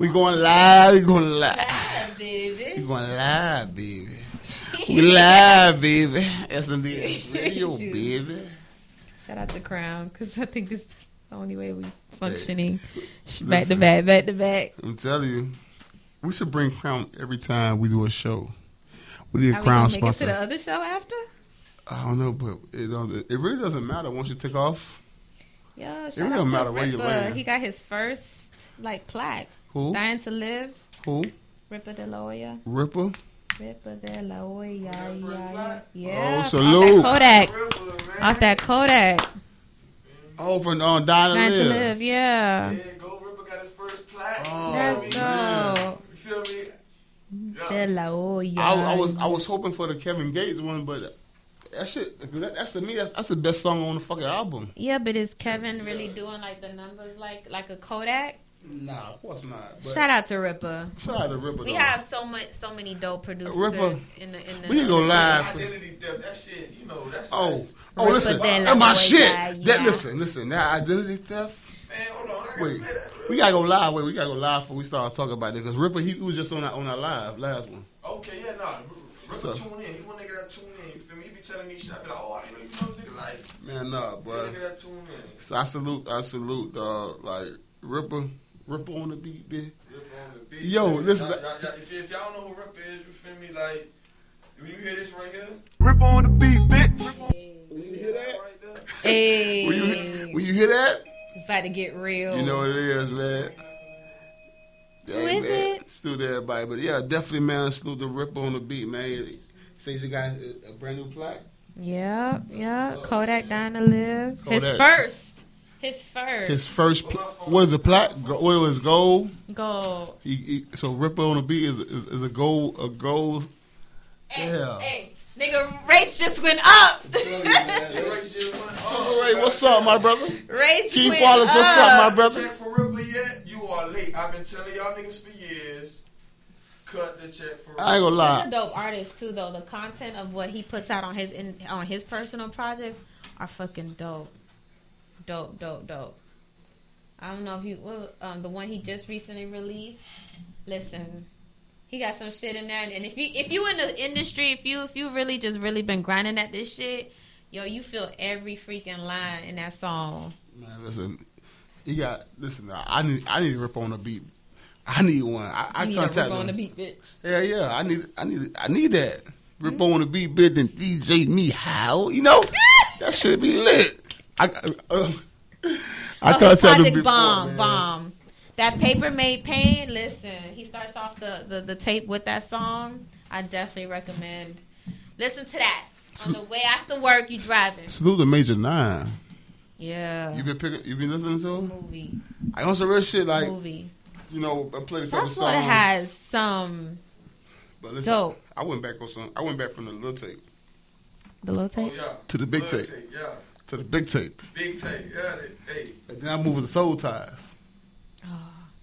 We going live. We going live. Live, We baby. going live, baby. We live, baby. SNDS radio, Shoot. baby. Shout out to Crown because I think this is the only way we functioning. Back to back, back to back. I'm telling you, we should bring Crown every time we do a show. We need a Are Crown gonna make it to the other show after? I don't know, but it don't, it really doesn't matter once you take off. Yeah, it really don't matter where you land. He got his first like plaque. Who? Dying to live. Who? Ripper De La Hoya. Ripper. Ripper De La Hoya. Yeah, first yeah. Oh, salute. Off that Kodak. Ripper. Off that Kodak. Oh, from on Dying to Dying to Live. live. Yeah. Yeah, Go Ripper got his first plaque. Oh, Let's man. go. You feel me? De Yeah. La Hoya. I, I was I was hoping for the Kevin Gates one, but that shit that, that's to me that's, that's the best song on the fucking album. Yeah, but is Kevin really doing like the numbers like like a Kodak? Nah, of course not. But Shout out to Ripper. shout out to Ripper. We though. have so much, so many dope producers Ripper. in the in the. We need to go live. Identity theft, that shit, you know, that's Oh, that's- oh, Ripper listen, de la that's my Hoya, shit. yeah. That listen, listen. That identity theft. Man, hold on. I gotta Wait, we gotta go live. Wait, we gotta go live before we start talking about this because Ripper he was just on our on our live last one. Okay, yeah, nah. Ripper So- tune in. He one nigga that tune in. You feel me? He be telling me shit. I be like, oh, I didn't know you know this nigga like. Man, nah, That bro. nigga that tune in. So I salute, I salute, dog. Like Ripper, Ripper on the beat, bitch. Ripper on the beat. Yo, Man, listen- y'all- y'all- y'all- if, if y'all know who Ripper is, you feel me? Like, when you hear this right here, Rip on the beat, bitch. When you hear that, right. Hey, when you when you hear that, it's about to get real. you know what it is, man. Who is man. it? Salute to everybody, but yeah, definitely, man. Salute the Ripper on the beat, man. He Says he got a a brand new plaque. Yeah, yeah. Kodak dying to live. His first. His first. His first, pl- what is the plaque? Go- What was gold? Gold. He, he, so Ripper on the beat is, is is a gold a gold. Hey, Yeah. hey, nigga, race just went up. Right, shit, one- Hey, what's up, my brother? race Keith went Wallace, what's up, my brother? check for Ripper yet? You are late. I've been telling y'all niggas for years. Cut the check for I ain't gonna He's a lie. dope artist too, though. The content of what he puts out on his in, on his personal projects are fucking dope, dope, dope, dope. I don't know if you well, um, the one he just recently released. Listen, he got some shit in there, and, if you if you in the industry, if you if you really just really been grinding at this shit, yo, you feel every freaking line in that song. Man, listen, he got listen. I need I need to rip on a beat. I need one. I, I You need a contact rip on the beat, bitch. Yeah, yeah. I need I need I need that. Rip on the beat, bit then DJ me how you know that should be lit. I uh, I oh, his contact him project before, bomb, man. bomb. That paper made pain. Listen, he starts off the, the, the tape with that song. I definitely recommend listen to that on the way after work. You driving? Salute to Major Nine. Yeah, You been picking? You been listening to him? movie, I on some real shit like movie. you know I played a couple South songs. Florida has some but listen, dope. I went back on some. I went back from the little tape the little Oh, tape. yeah. to the big Blood tape Yeah. To the big tape, Big tape. Yeah. they- Hey. and then I moved to the Soul Ties. Oh,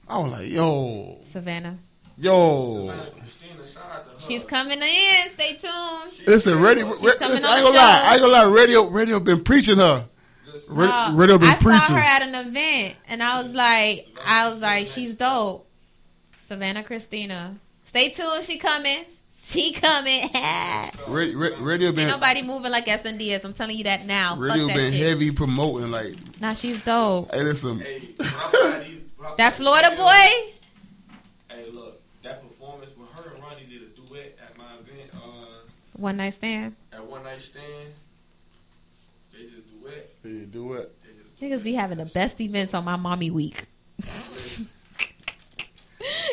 I was like, yo, Savannah, yo. Savannah Christina, shout out to her. she's coming in. Stay tuned. She- Listen, radio. She's Ra- listen, I ain't gonna lie. I ain't gonna lie. Radio, radio been preaching her. Listen, Ra- Wow. radio been I preaching. saw her at an event, and I was like, I was like, she's dope. Savannah Christina. Stay tuned. She coming. She coming. Ain't Ra- ra- radio been nobody moving like SNDS. I'm telling you that now. Radio that been shit. heavy promoting. Like, Nah, she's dope. hey, listen, Hey, when I buy these- That Florida boy. Hey, look, that performance when her and Ronnie did a duet at my event uh, One night stand. at One Night Stand. They did a duet. hey, do it. They did a duet. Niggas be having the best events on my mommy week.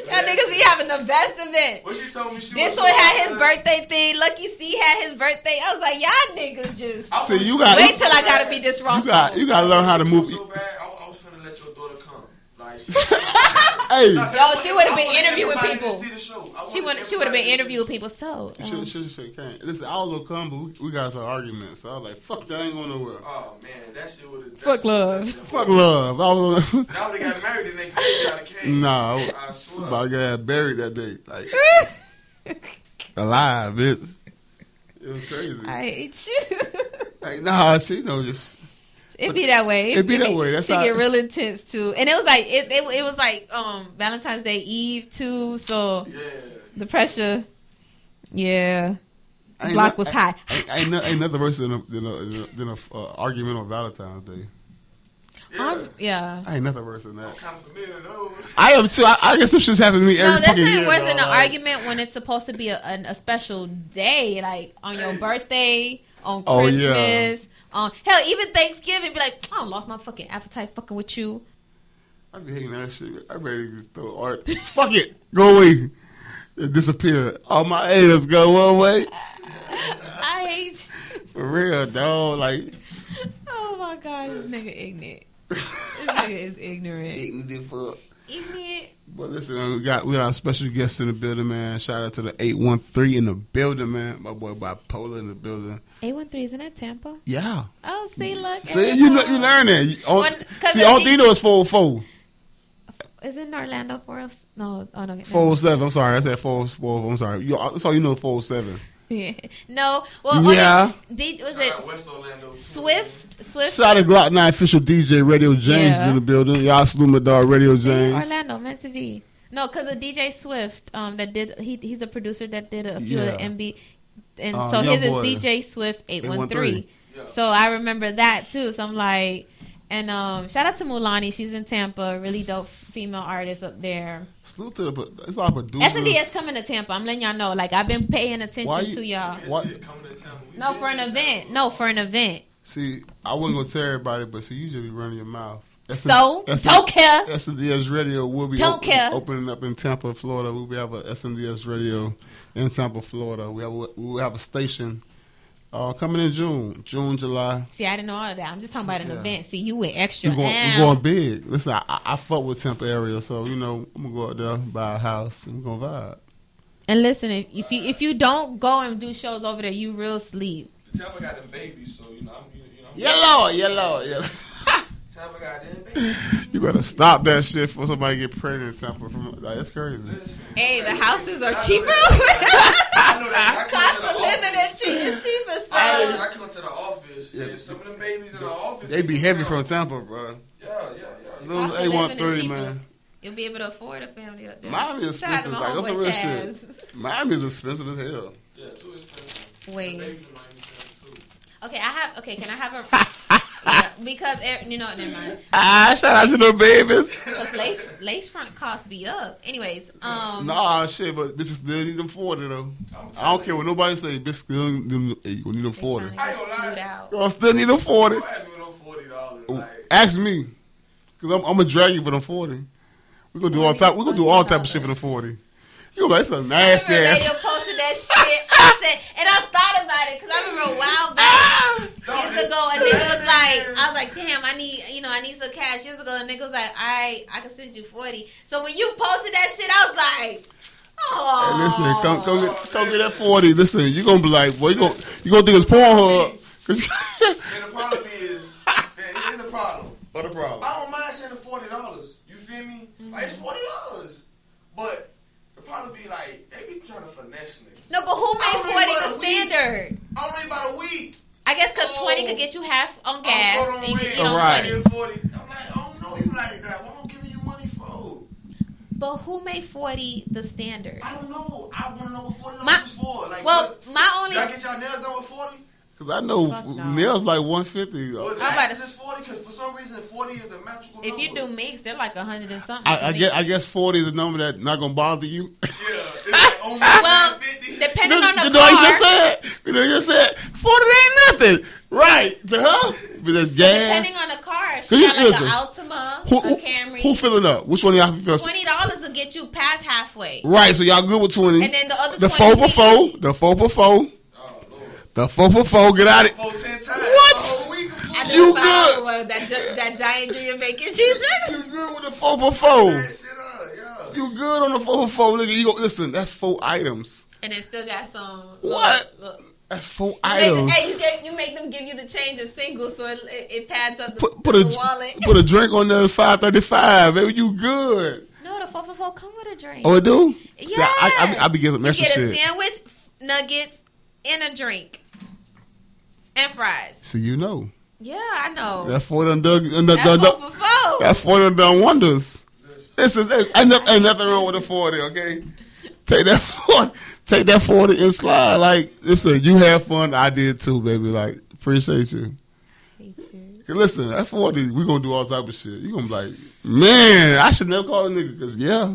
Y'all niggas be having the best event. What she told me she This was one had his birthday thing. Lucky C had his birthday. I was like, y'all niggas just I See, you got wait till I gotta be this wrong. you got you got to learn how to move. So bad, I, I was finna let your daughter come. Like, she, Hey, Yo, she would've been interviewing people. see the show. She would she would have been everybody to see interviewing people. So um, should should can't. Listen, I was gonna come, but we, we got some arguments. So I was like, fuck that, I ain't going nowhere. Oh man, that shit would have. Fuck love. Fuck love. I was gonna, Now they got married the next day. Y'all came. nah, I I swear. about to get buried that day, like alive, bitch. It was crazy. I hate you. Like, nah, she you know just It be that way. It be that way. That's Shit how- get real intense too, and it was like it, it. It was like um Valentine's Day Eve too. So Yeah. the pressure, yeah, I block no- was I- high. Ain't, ain't, no- ain't nothing worse than a, than a, than a uh, argument on Valentine's Day. Yeah. Um, yeah. I ain't nothing worse than that. kind of familiar with those. I am too. I, I guess some shit's happening to me No, every that's fucking not year. worse than an. Like, argument when it's supposed to be a, a, a special day, like on your birthday, on Oh, Christmas, yeah. On hell, even Thanksgiving. Be like, I lost my fucking appetite fucking with you. I be hating that shit. I ready to throw art. Fuck it. Go away. It disappeared. All my haters go away. I hate. For real, dog. Like, Oh my god, this nigga ignorant. This nigga is ignorant. the fuck. Ignorant. But listen, we got we got our special guest in the building, man. Shout out to the eight one three in the building, man. My boy Bipolar in the building. Eight one three isn't that Tampa? Yeah. Oh, see, look. See, you know, you learn that. You, all, When- 'cause see, all he- thing you is four oh four. Is it in Orlando for us? Oh no, oh no. Four oh seven. I'm sorry, I said four four. I'm sorry. You, that's all you know. Four seven. Yeah. No. Well, Yeah. yeah. was Shout it West Orlando. Swift? Swift. Shout out to Glock Nine official DJ Radio James Yeah. in the building. Y'all salute my dog Radio See, James. Orlando meant to be. No, because of DJ Swift, um, that did he he's a producer that did a few Yeah. of the MB, and Uh, so his boy. is DJ Swift 813. So I remember that too. So I'm like, and um, shout out to Mulani, she's in Tampa, really dope female artist up there. Salute to the. It's all producers. S and D is coming to Tampa. I'm letting y'all know. Like I've been paying attention Why you- to y'all. It's What? big coming to town. We No, for an event. No, for an event. See, I wasn't gonna tell everybody, but see, you just be running your mouth. So don't care. SNDS Radio will be Don't open- care. opening up in Tampa, Florida. We will have a SNDS Radio in Tampa, Florida. We have we have a station uh, coming in June, June, July. See, I didn't know all of that. I'm just talking about an Yeah. event. See, you went extra. We're going, we're going big. Listen, I, I, I fuck with Tampa area, so you know I'm gonna go out there, buy a house, and we're gonna vibe. And listen, if, if you if you don't go and do shows over there, you real sleep. Tampa got them babies, so you know I'm. You know, I'm Yellow, yellow, yellow. Tampa got them babies. You better stop that shit before somebody get pregnant in Tampa. From like, that's crazy. Listen, Hey, the houses are cheaper. I know that. I come Cost of living is cheap- cheaper. I, So I come to the office, Yeah. and some of them babies in the office. They be heavy from Tampa, bro. Yeah, yeah, yeah. Those Cost A one living is three, man. you'll be able to afford a family up there. Miami is Shout out to expensive. Like that's some real Chaz. shit. Miami is expensive as hell. Yeah, too expensive. Wait. The babies in Miami Tampa, too. Okay, I have. Okay, can I have a? Yeah, because er- you know, never mind. Ah, shout out to the babies. Because lace, lace front costs be up. Anyways, um, Nah, shit, but bitches still need them forty though. I'm don't care what nobody say. Bitch still need them. Hey, you need them forty. trying to I ain't gonna lie. out. Girl, still need them forty. Don't have me no forty dollars. Like, Ask me, cause I'm, I'm gonna drag you for them forty. We gonna do all type. We gonna do all type of shit for them forty. You gonna be like, it's a nasty ass. Radio posted that shit. I ah! said, and I thought about it because I remember a while back. Ah! Years ago, a nigga was like, I was like, damn, I need, you know, I need some cash. Years ago, a nigga was like, I, I can send you forty. So when you posted that shit, I was like, oh, Hey, listen, oh. come come get, come get that forty. Listen, you gonna be like, boy, you gonna you gonna think it's Pornhub. 'Cause- and the problem is, it is a problem. what a problem? I don't mind sending forty dollars. You feel me? Like it's forty dollars, but the problem be like they be trying to finesse me. No, but who I made forty the want a weed. standard? I don't need about a week. I guess because Oh. twenty could get you half on gas. Oh, and you can red. eat on Right. 20. 40. I'm like, I don't know you like that. What I'm giving you money for? But who made forty the standard? I don't know. I want to know what forty My- dollars is for. Like, Well, what, my only y'all get y'all nails done with forty? Cause I know Fuck no. nails like one fifty. Was I'm about to- this forty? Because for some reason, forty is the magical if you do number. mix, they're like a hundred and something. I, I guess I guess forty is a number that not gonna bother you. Yeah, it's like only Well, 50. depending on the you know what you just car. said? You know you just said forty ain't nothing, right? To her, but the gas. Depending on the car, she you- got like listen, an Altima, who, a who, Camry. who filling up? Which one of y'all feel? Twenty dollars will get you past halfway, Right, so y'all good with twenty. and then the other the 20 four for four, the four for four, Lord. The four for four. Get out of it. Four, ten times. What? The whole week of food. I You good. what, that gi- that giant junior bacon cheese. You good with the four for four? That shit up, yeah. You good on the four for four, nigga? You go listen. That's four items. and it still got some. What? Look, look. That's four You make, items. hey, you, get, you make them give you the change of singles, so it, it, it pads up the, Put put a wallet. put a drink on there. Five thirty five. Baby, you good? no, the four for four come with a drink. Oh, it do? yeah. See, I, I, I, be- I be getting some you get a shit. sandwich, nuggets, and a drink, and fries. See, you know. Yeah, I know. That forty done dug, and the, That's the, four the, for four. that forty done done wonders. It's, it's, it's ain't, no- ain't nothing wrong with the forty. Okay, take that forty, take that forty and slide. Like listen, you have fun. I did too, baby. Like appreciate you. Cause listen, at forty, we gonna do all type of shit. You gonna be like, man, I should never call a nigga. Cause yeah,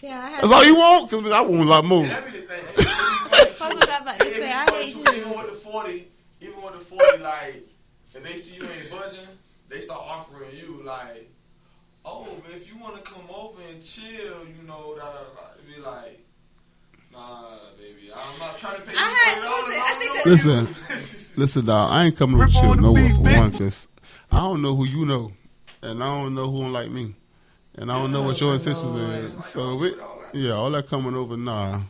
Yeah, I that's all you want. Cause I want a lot more. And that be the thing. It be funny, Fuck what I'm about to If say. you I go hate you. Even with the forty, even with the forty, like, if they see you ain't budging, they start offering you like, oh, but if you want to come over and chill, you know, da, da, da, be like, nah, baby, I'm not trying to pay you I had- forty dollars. listen, I Listen, listen, dog. I ain't coming to Rip chill on nowhere beat, for bitch. one, cause I don't know who you know, and I don't know who don't like me, and I don't know what your intentions is. So we, yeah, all that coming over, nah.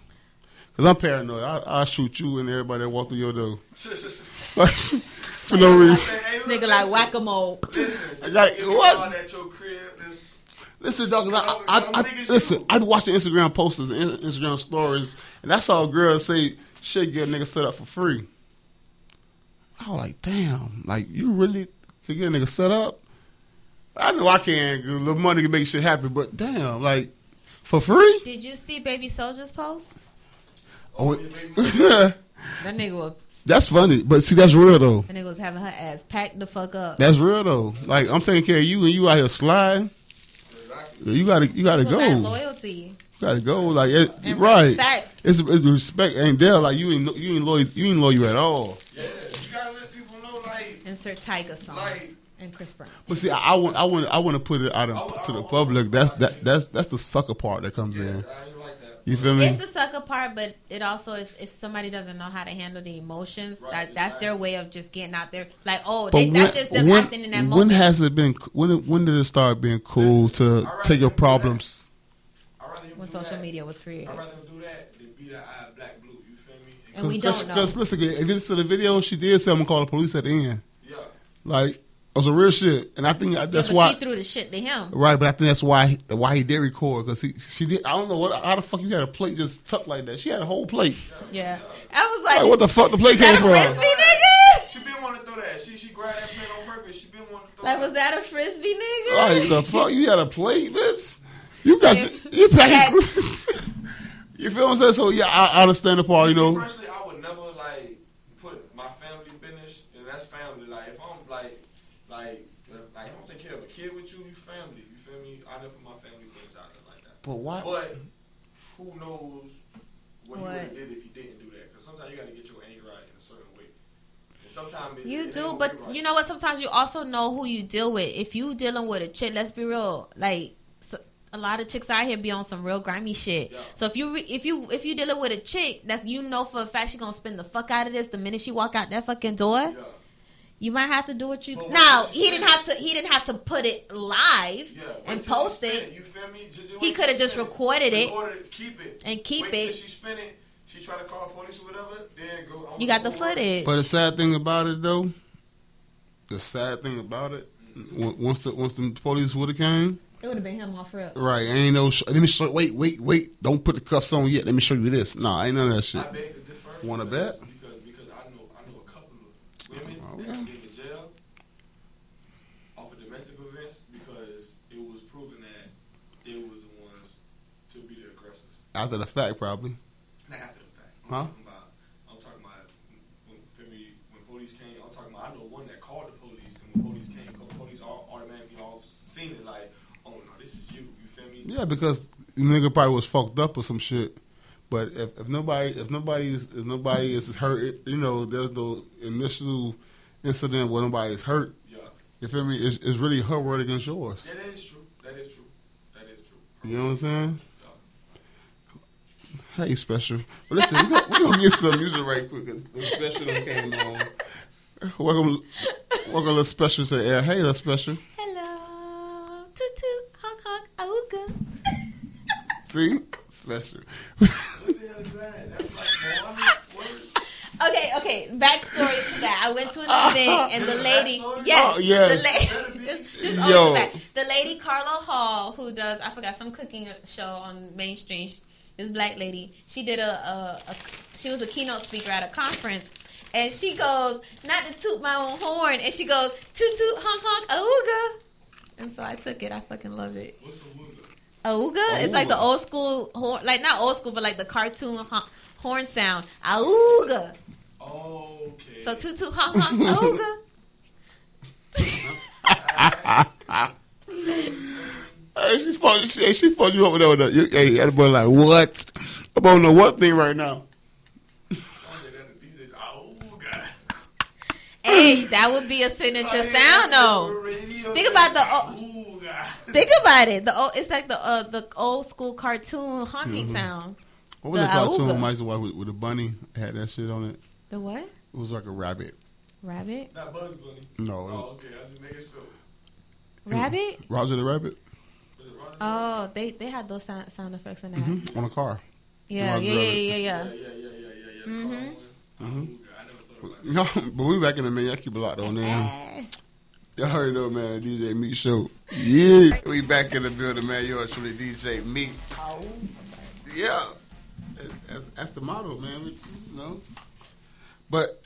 Cause I'm paranoid. I, I'll shoot you and everybody that walk through your door Like, for no reason. Nigga like whack a mole. Listen, I got- if what? y'all crib, this, Listen, dog. 'cause I, I, I, listen, I'd watch the Instagram posters and Instagram stories, and I saw a girl say, "Shit, get a nigga set up for free." I was like, "Damn! Like you really could get a nigga set up?" I know I can. 'cause The money can make shit happen, but damn, like for free? Did you see Baby Soldier's post? Oh, That nigga was that's funny, but see, that's real though. And it was having her ass packed the fuck up. That's real though. Like I'm taking care of you, and you out here sliding. You gotta, you gotta So go. that You loyalty gotta go. Like it, and right. respect. It's, it's respect ain't there. Like you ain't you ain't loyal you ain't loyal at all. Yeah, you gotta let people know, like, Insert Tyga song like, and Chris Brown. But see, I, I want I want I want to put it out I- of, I- to the I- public. That's that that's that's the sucker part that comes yeah, in. You feel me? It's the sucker part, but it also is if somebody doesn't know how to handle the emotions, Right, that that's their way of just getting out there. Like, oh, they, when, that's just them when, acting in that when has it been? When when did it start being cool to rather take your problems? I'd rather him when social that. media was created, I'd rather do that than be that eye black blue. You feel me? and we Cause, don't know. Because listen, if you listen to the video, she did say I'm gonna call the police at the end. Yeah. Like it was a real shit, and I think that's yeah, but why. she threw the shit to him. Right, but I think that's why why he did record because he she did. I don't know what how the fuck you had a plate just tucked like that. She had a whole plate. Yeah, I was like, Like what the fuck the plate is that came a from? frisbee, nigga? She been wanting to throw that. She she grabbed that plate on purpose. She been wanting to throw Like, that. was that a frisbee, nigga? Like the fuck you had a plate, bitch. You got Yeah. you packed. Packed. you feel what I'm saying? So yeah, I, I understand the part. You know, Personally, I would never like put my family business, and that's family. Like if I'm like, like, like if I'm taking care of a kid with you, you family. You feel me? I never put my family business out there like that. But why? But who knows what, he would have did if he didn't do that? Because sometimes you got to get your anger out in a certain way. And sometimes it, You it do, but right. you know what? Sometimes you also know who you deal with. If you dealing with a chick, let's be real. Like so, a lot of chicks out here be on some real grimy shit. Yeah. So if you re- if you if you dealing with a chick that's you know for a fact she gonna spend the fuck out of this the minute she walk out that fucking door, Yeah. You might have to do what you. But what Now he didn't have to. He didn't have to put it live Yeah, and post spin it. You feel me? Just do He coulda just recorded it. Recorded it, keep it, and keep wait it. Till she spin it. She try to call police or whatever. Then go. I You got the go work. footage. But the sad thing about it though, the sad thing about it, on- once the once the police would have came, It would have been him off rip. right? Ain't no. Sh- let me show. Wait, wait, wait! Don't put the cuffs on yet. Let me show you this. Nah, ain't none of that shit. I beg to differ. Wanna because- bet? Because because I know I know a couple Oh, of women Okay. that have been in jail off of domestic events because it was proven that they was the ones to be the aggressors. After the fact, probably. Not after the fact. I'm Huh? talking about I'm talking about when me when police came. I'm talking about I know one that called the police and when police came, police all automatically all seen it like, oh no, this is you. You feel me? Yeah, because the nigga probably was fucked up or some shit. But if, if nobody if nobody is if nobody is hurt, you know, there's no initial incident where nobody is hurt. Yeah. You feel me? It's, it's really her word against yours. That is true. That is true. That is true. You know what I'm saying? Yeah. Hey, special. But listen, we're gonna, we gonna get some music right quick. 'cause The special came on. Welcome, welcome, little special to the air. Hey, little special. Hello, toot toot, honk honk, auga. See, special. What the hell is that? That's like Moana. What is Okay, okay. Backstory to that. I went to an event and the lady, Backstory? yes, Oh, yes. the lady, Better be. Yo. the. The lady Carla Hall, who does I forgot some cooking show on mainstream. This black lady, she did a, a, a she was a keynote speaker at a conference, and she goes, not to toot my own horn, and she goes, toot toot honk honk auga. And so I took it. I fucking love it. What's a wooga? Auga. It's like the old school horn, like not old school, but like the cartoon hon- horn sound. Auga. Okay. So toot toot honk honk auga. Hey, she fucked, she, she fucked you up with that. With. You- Hey, that boy like, what? I'm on the what thing right now? I say that to DJ. God. Hey, that would be a signature sound though. Think about the- oh. Think about it. The old, it's like the uh, the old school cartoon honking Mm-hmm. sound. What was The the cartoon Auga. I used to watch with, with the bunny? Had that shit on it. The what? It was like a rabbit. Rabbit? Not Bugs Bunny. No, Oh, okay. I just making sure. Rabbit? Roger the rabbit Was it Ronnie? Oh, they they had those sound, sound effects in there. hmm on a car. Yeah, Roger yeah, yeah, yeah, yeah. yeah, yeah, yeah, yeah, yeah. Mhm. The car ones. Mhm. Oh, I never thought about You but we back in the man. I keep a lot on there. Y'all heard though, man. DJ Meat Show. Yeah, we back in the building, man. Yours truly, DJ Meat. Oh, I'm sorry. Yeah, that's, that's, that's the motto, man. We, you know, but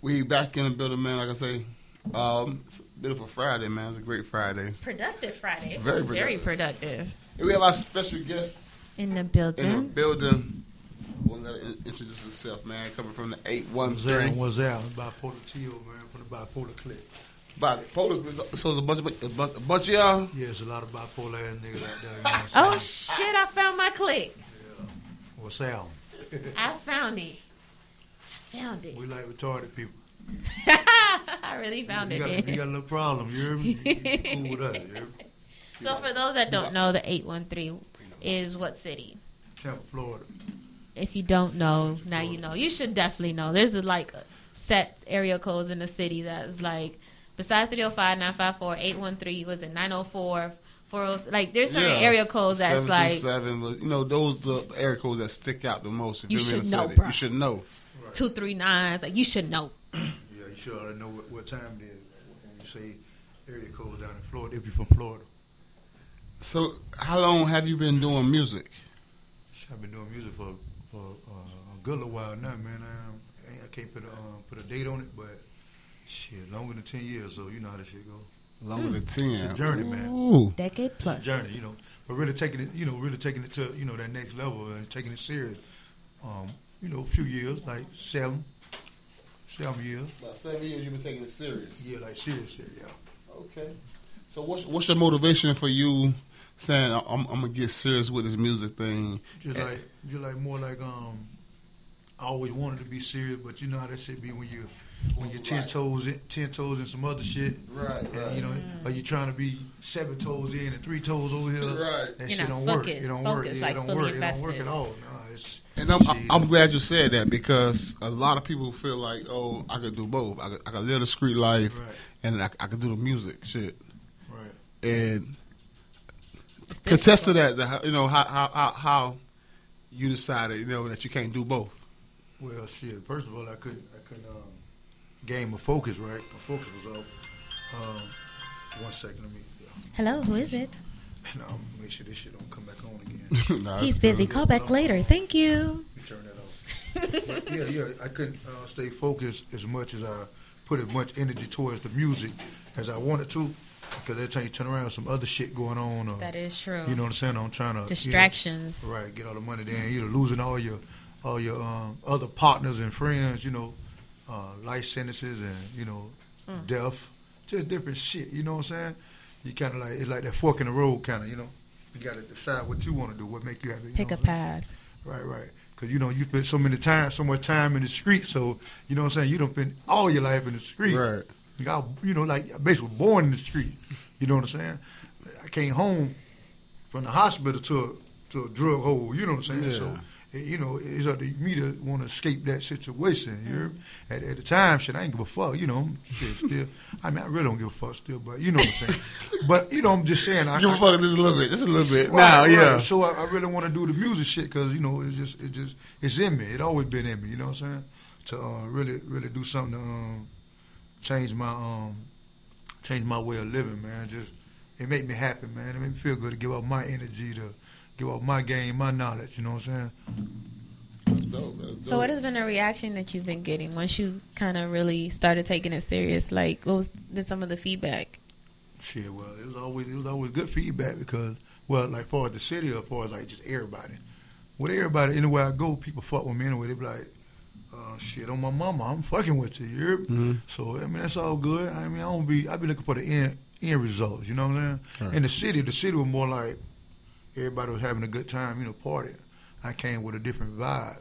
we back in the building, man. Like I say, um, it's a beautiful Friday, man. It's a great Friday. Productive Friday. Very Very productive. And we have our special guests In the building. in the building. building. We'll let him introduce himself, man. Coming from the eight one What's that? three. What's that? Bipolar Tio, man, from the bipolar clique. Bipolar. So it's a bunch of a bunch, a bunch of y'all. Yeah, it's a lot of bipolar ass niggas out there. You know Oh shit! I found my click. What's that? I found it. I found it. We like retarded people. I really found You it. got, you got a little problem, you hear me? You, you cool with us, you? So for those that don't know, the eight one three is what city? Tampa, Florida. If you don't know, now you know. You should definitely know. There's a, like set area codes in the city that's like besides 305, 954, 813 was it 904, 40 like there's certain area codes that's like seven. But you know, those the area codes that stick out the most. If You you're should know, city. bro. You should know. 239s. Like you should know. Yeah, you should already know what, what time it is. When you say area codes down in Florida, if you're from Florida. So, how long have you been doing music? I've been doing music for for uh, a good little while now, man. I, I can't put a um, put a date on it, but shit, longer than ten years. So you know how this shit go. Longer than ten. It's a journey, man. Ooh. Decade It's a plus. journey, you know. But really taking it, you know, really taking it to you know that next level and taking it serious. Um, you know, a few years, like seven, seven years. About seven years, you've been taking it serious. Yeah, like serious, serious, yeah. Okay. So, what's what's your motivation for you saying I'm, I'm gonna get serious with this music thing? Just like, just like more like um, I always wanted to be serious, but you know how that should be when you when you're ten Right. toes in, ten toes in some other shit. Right, And, you know, mm. are you trying to be seven toes in and three toes over here. Right. That You're shit not don't work. focused- It don't work. focused, Yeah, like it don't fully work. It don't work at all. No, it's And I'm, shit. I'm glad you said that because a lot of people feel like, oh, I could do both. I could, I could live the street life, Right. and I, I could do the music shit. right. And contest to that, the, you know how, how how how you decided, you know, that you can't do both. Well, shit. First of all, I couldn't. I couldn't gain my focus. Right, my focus was off. Um, one second, let me. Yeah. Hello, who is it? And um, make sure this shit don't come back on again. Nah, He's busy. Call back later. Thank you. Let me turn that off. Yeah, yeah. I couldn't uh, stay focused as much as I put as much energy towards the music as I wanted to, because every time you turn around, some other shit going on. Or, That is true. You know what I'm saying? I'm trying to you know, Distractions. Right, get all the money. Then you're losing all your all your um, other partners and friends. You know, uh, life sentences and you know, Mm. death, just different shit. You know what I'm saying? You kind of like it's like that fork in the road, kind of. You know, you got to decide what you want to do, what make you happy. you Pick know a what path. Right, right. Because you know you spent so many time, so much time in the street. So you know what I'm saying. You don't spend all your life in the street. Right. You got, you know, like basically born in the street. You know what I'm saying? I came home from the hospital to a, to a drug hole. You know what I'm saying? Yeah. So, you know, it's up to me to want to escape that situation. You hear me? At, at the time, shit, I ain't give a fuck. You know, shit, still. I mean, I really don't give a fuck still, but you know what I'm saying. but you know, I'm just saying. I, Give a I- fuck just a little bit, just a little bit. Right, now, right. yeah. So I, I really want to do the music shit because you know it's just it just it's in me. It always been in me. You know what I'm saying? To uh, really really do something to um, change my um, change my way of living, man. Just it make me happy, man. It make me feel good to give up my energy to give up my game, my knowledge. You know what I'm saying? dope. That's dope. So, what has been the reaction that you've been getting once you kind of really started taking it serious? Like, what was been some of the feedback? Shit, well, it was always it was always good feedback because, well, like far as the city or far as like just everybody. With everybody, anywhere I go, people fuck with me anyway. They be like, uh, shit, on my mama, I'm fucking with you. you hear me? Mhm. So I mean, that's all good. I mean, I don't be I be looking for the end end results. You know what I'm saying? Right. In the city, the city was more like everybody was having a good time. You know, party. I came with a different vibe.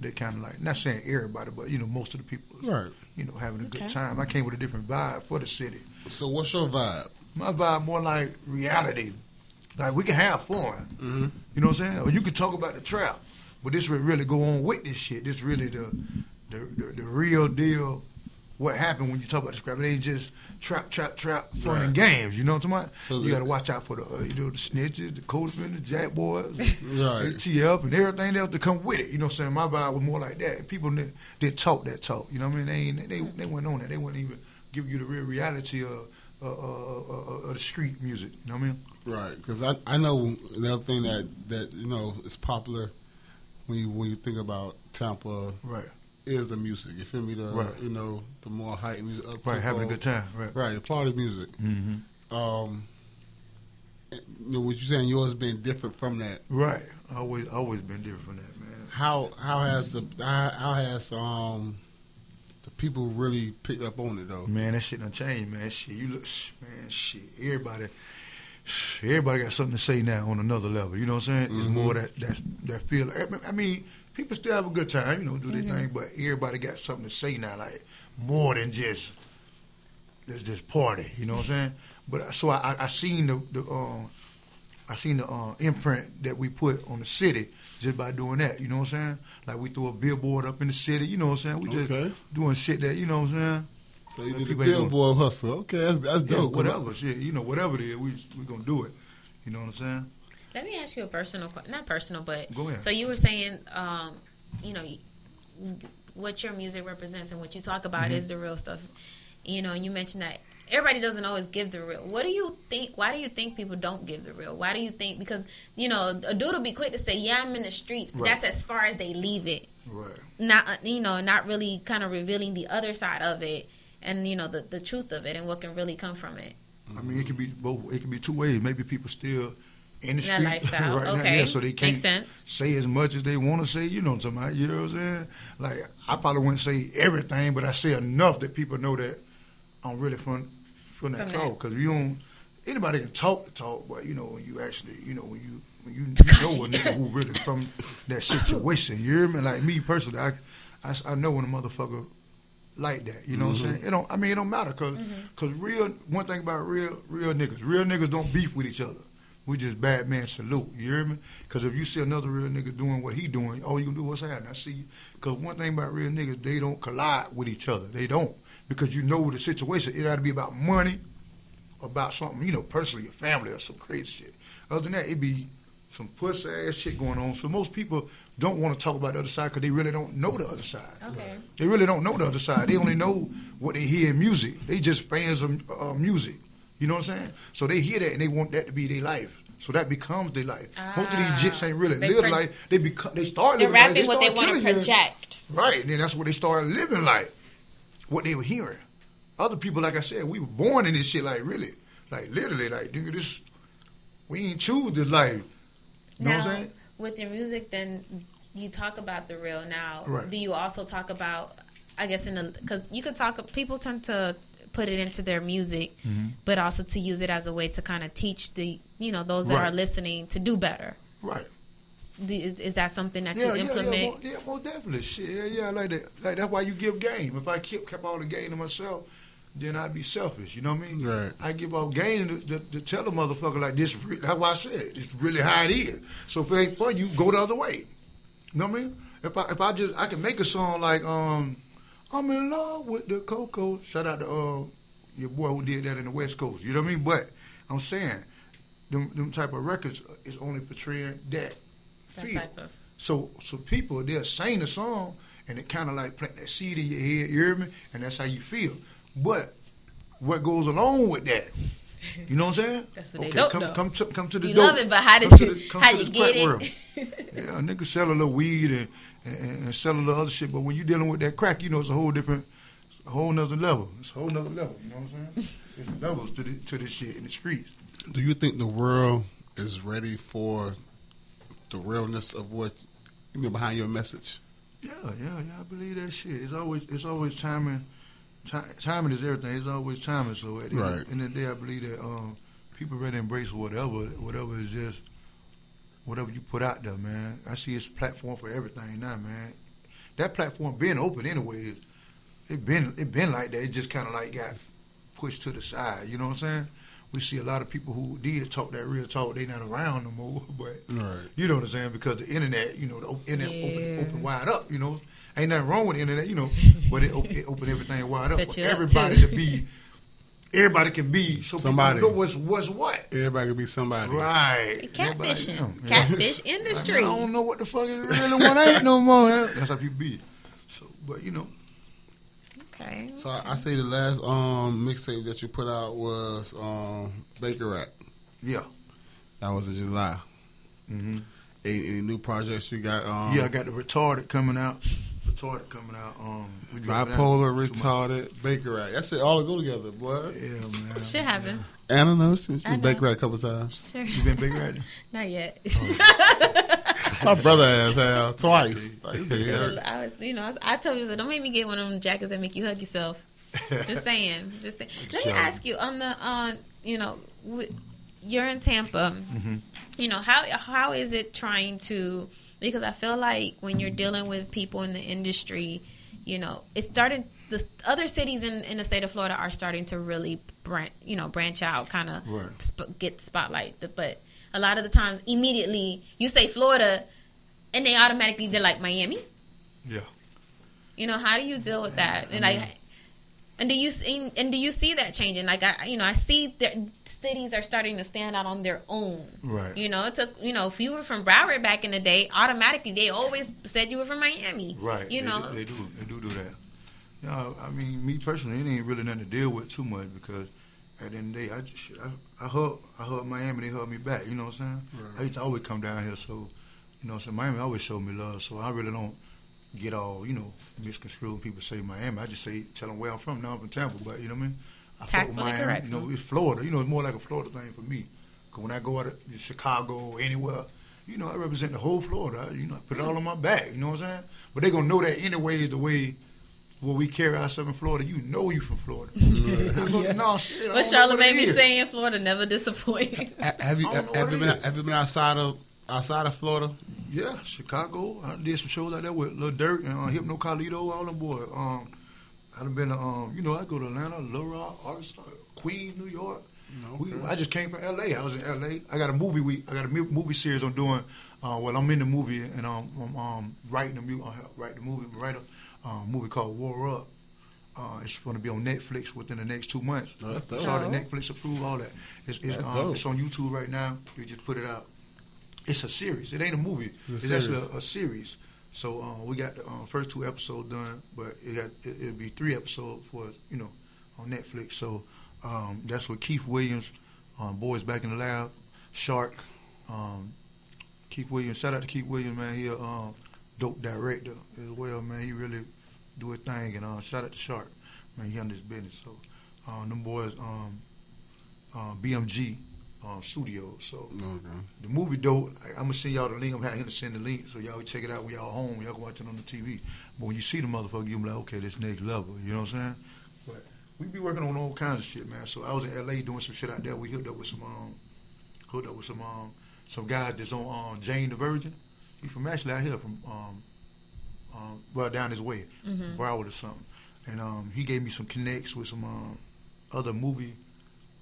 That kind of like not saying everybody, but you know, most of the people, was, Right. you know, having a Okay. good time. I came with a different vibe for the city. So what's your vibe? My vibe more like reality. Like we can have fun. Mm-hmm. You know what I'm saying? Or you can talk about the trap, but this would really go on with this shit. This really the the, the, the real deal. What happened when you talk about the scrap? It ain't just trap, trap, trap, fun Right. and games. You know what I'm talking about? the- you got to watch out for the uh, you know the snitches, the coachman, the jack boys, Right. ATF, and everything else to come with it. You know what I'm saying? My vibe was more like that. People that talk that talk. You know what I mean? They ain't, they they went on that. They wouldn't even give you the real reality of uh, uh, uh, uh, of the street music. You know what I mean? Right, because I I know another thing that that you know is popular when you when you think about Tampa Right. Is the music. You feel me? The Right. you know the more hype music, up Right. Having a good time. Right. Right, the party music. Mm-hmm. Um, you know, what you saying yours been different from that. Right. Always, always been different from that, man. How how has the how, how has um the people really picked up on it though? Man, that shit done changed, man. Shit, you look, man, shit. Everybody, everybody got something to say now on another level. You know what I'm saying? It's Mhm. more that that that feel. I mean, people still have a good time, you know, do their thing, but everybody got something to say now, like more than just just just party. You know what I'm saying? But uh, so I I, I seen the the um. I seen the uh, imprint that we put on the city just by doing that. You know what I'm saying? Like we threw a billboard up in the city. You know what I'm saying? We just Okay. doing shit that you know what I'm saying. So you did the people ain't gonna- billboard hustle. Okay, that's that's Yeah, dope. whatever shit, you know, whatever it is, we we gonna do it. You know what I'm saying? Let me ask you a personal, not personal, but Go ahead. so you were saying, um, you know, what your music represents and what you talk about Mm-hmm. is the real stuff. You know, and you mentioned that everybody doesn't always give the real. What do you think? Why do you think people don't give the real? Why do you think? Because you know, a dude will be quick to say, "Yeah, I'm in the streets," but Right. that's as far as they leave it. Right. Not, uh, you know, not really kind of revealing the other side of it, and you know, the the truth of it and what can really come from it. I mean, it can be both. It can be two ways. Maybe people still in the That street lifestyle. right now, yeah, so they can't say as much as they want to say. You know what I'm talking about? You know what I'm saying? Like I probably wouldn't say everything, but I say enough that people know that I'm really from from that From Because you don't. Anybody can talk the talk, but you know when you actually, you know when you when you, you know a nigga who really from that situation. You hear me? Like me personally, I I, I know when a motherfucker like that. You know what I'm mm-hmm. saying? It don't. I mean, it don't matter because mm-hmm. real. One thing about real real niggas, real niggas don't beef with each other. We just bad man salute. You hear me? Because if you see another real nigga doing what he doing, all you gonna do what's happening. I see you. Because one thing about real niggas, they don't collide with each other. They don't because you know the situation. It got to be about money, about something you know personally, your family, or some crazy shit. Other than that, it be some pussy ass shit going on. So most people don't want to talk about the other side because they really don't know the other side. Okay. They really don't know the other side. They only know what they hear in music. They just fans of uh, music. You know what I'm saying? So they hear that and they want that to be their life. So that becomes their life. Most of these Ah. jits ain't really live pro- life. They become. They start living life. rapping what they start want to killing you. Right, and then that's what they started living like, what they were hearing. Other people, like I said, we were born in this shit, like really, like literally, like nigga, this, we ain't choose this life. You know now, what I'm saying? with your music, then you talk about the real. Now, Right. do you also talk about? I guess in the because you could talk. People tend to put it into their music, Mm-hmm. but also to use it as a way to kind of teach the you know those that Right. are listening to do better. Right. Do, is, is that something that Yeah, you yeah, implement? yeah, most, yeah, most definitely. Shit, yeah, yeah, like that. Like that's why you give game. If I kept kept all the game to myself, then I'd be selfish. You know what I mean? Right. I give all game to, to, to tell a motherfucker like this. re- That's why I said it's really how it is. So if it ain't fun, you go the other way. You know what I mean? If I if I just I can make a song like um I'm in love with the cocoa. Shout out to uh your boy who did that in the West Coast. You know what I mean? But I'm saying them them type of records is only portraying that, That feel. of- So so people they'll sing the song and it kind of like plant that seed in your head. You hear me? And that's how you feel. But what goes along with that You know what I'm saying? That's what they okay, don't come know. come to come to the You dope. love it, but how did Come to you the- come how you get it? Yeah, a nigga sell a little weed and, and, and sell a little other shit, but when you're dealing with that crack, you know it's a whole different, a whole nother level. It's a whole nother level. You know what I'm saying? There's levels to this, to this shit in the streets. Do you think the world is ready for the realness of what you mean behind your message? Yeah, yeah, yeah. I believe that shit. It's always it's always timing. Ti timing is everything. It's always timing. So at the Right. end, end of the day, I believe that um, people ready to embrace whatever, whatever is just whatever you put out there, man. I see it's a platform for everything now, man. That platform being open anyway, it been it been like that. It just kind of like got pushed to the side. You know what I'm saying? We see a lot of people who did talk that real talk. They not around no more, but Right. you know what I'm saying? Because the internet, you know, the op- internet Yeah. open, open wide up. You know, ain't nothing wrong with the internet, you know, but it, op- it opened everything wide up Set for you up, everybody to be. Everybody can be so Somebody. people know what's what's what. Everybody could be somebody. Right. Catfishing. Everybody- yeah. Catfish Like, industry. man, I don't know what the fuck is really what ain't no more. That's how people be. So, but you know, Okay. So I, I say the last um mixtape that you put out was um Baker Rap. yeah, That was in July. Mm-hmm. Any, any new projects you got? Um, yeah. I got the retarded coming out. Retarded coming out. Um, we bipolar, tomorrow. retarded, Baker Rap. That's it. All go together, boy. Yeah, man. Shit happens. And I don't know. She's I been know. Baker Rap a couple times. Sure. You been big right? Not yet. My brother has hell twice. Like, yeah. I was, you know, I, was, I told you, I said, don't make me get one of them jackets that make you hug yourself. Just saying, just saying. Let me ask you on the on, you know, wi- you're in Tampa. Mhm. You know how how is it trying to? Because I feel like when you're dealing with people in the industry, you know, it's starting. The other cities in, in the state of Florida are starting to really branch, you know, branch out, kind of Right. sp- get spotlight. But a lot of the times, immediately you say Florida, and they automatically they're like Miami. Yeah. You know, how do you deal with that? And like, and do you see, and do you see that changing? Like, I, you know, I see that cities are starting to stand out on their own. Right. You know, it took, you know, if you were from Broward back in the day, automatically they always said you were from Miami. Right. You they, know. they do. They do do that. Yeah. I mean, me personally, it ain't really nothing to deal with too much because at the end of the day, I just I, I hug I hug Miami, they hug me back. You know what I'm saying? Right. I used to always come down here, so you know, so Miami always showed me love. So I really don't get all you know misconstrued when people say Miami. I just say tell them where I'm from. Now I'm from Tampa, but you know what I mean. I fuck with Miami. correct. You know, it's Florida. You know, it's more like a Florida thing for me. Cause when I go out to Chicago or anywhere, you know, I represent the whole Florida. You know, I put it all on my back. You know what I'm saying? But they gonna know that anyway. The way what we carry ourselves in Florida, you know you from Florida. I go, no shit. But Charlotte what it made me is." saying Florida never disappoint. Have you I have you been have you been outside of outside of Florida? Yeah, Chicago. I did some shows out there with Lil Durk and uh, Hypno Carlito, all them boys. Um, I've been, to, um, you know, I go to Atlanta, Little Rock, Arkansas, Queens, New York. We, I just came from L.A. I was in L.A. I got a movie week. I got a movie series I'm doing. Uh, well, I'm in the movie and um, I'm um, writing the mu- uh, write the movie, write a uh, movie called War Up. Uh, it's going to be on Netflix within the next two months. That's dope. Already Netflix approved, all that. It's, it's, um, it's on YouTube right now. You just put it out. It's a series. It ain't a movie. It's It's, a actually a, a series. So uh, we got the uh, first two episodes done, but it got, it, it'll be three episodes for you know on Netflix. So um, that's with Keith Williams, um, Boys Back in the Lab, Shark. Um, Keith Williams, shout out to Keith Williams, man. He a um, dope director as well, man. He really do his thing, and uh, shout out to Shark, man. He on this business. So uh, them boys, um, uh, BMG um, Studios. So Okay. the movie dope. I, I'm gonna send y'all the link. I'm having him to send the link so y'all can check it out when y'all home. Y'all can watch it on the TV. But when you see the motherfucker, you be like, okay, this next level. You know what I'm saying? But we be working on all kinds of shit, man. So I was in LA doing some shit out there. We hooked up with some um, hooked up with some um, some guys that's on um, Jane the Virgin. He from actually out here from um, um, well down his way, Broward or something. And um, he gave me some connects with some um, other movie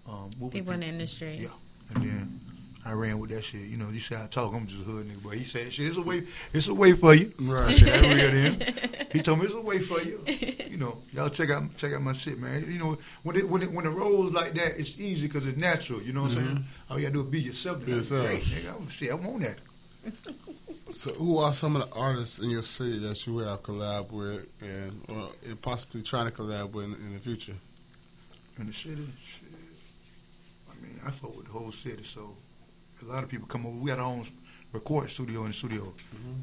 um, movie People in the industry. yeah. And then I ran with that shit. You know, you say I talk, I'm just a hood nigga. But he said, shit, it's a way, it's a way for you. Right. I said, that real him. He told me it's a way for you. You know, y'all check out check out my shit, man. You know, when it when it when it rolls like that, it's easy because it's natural. You know what I'm saying? Mm-hmm. All you gotta do is be yourself. Be that's yourself. great, nigga. I'm, shit, I want that. So, who are some of the artists in your city that you have collab with, and or and possibly trying to collab with in, in the future? In the city, shit. I fuck with the whole city. So a lot of people come over. We got our own recording studio in the studio.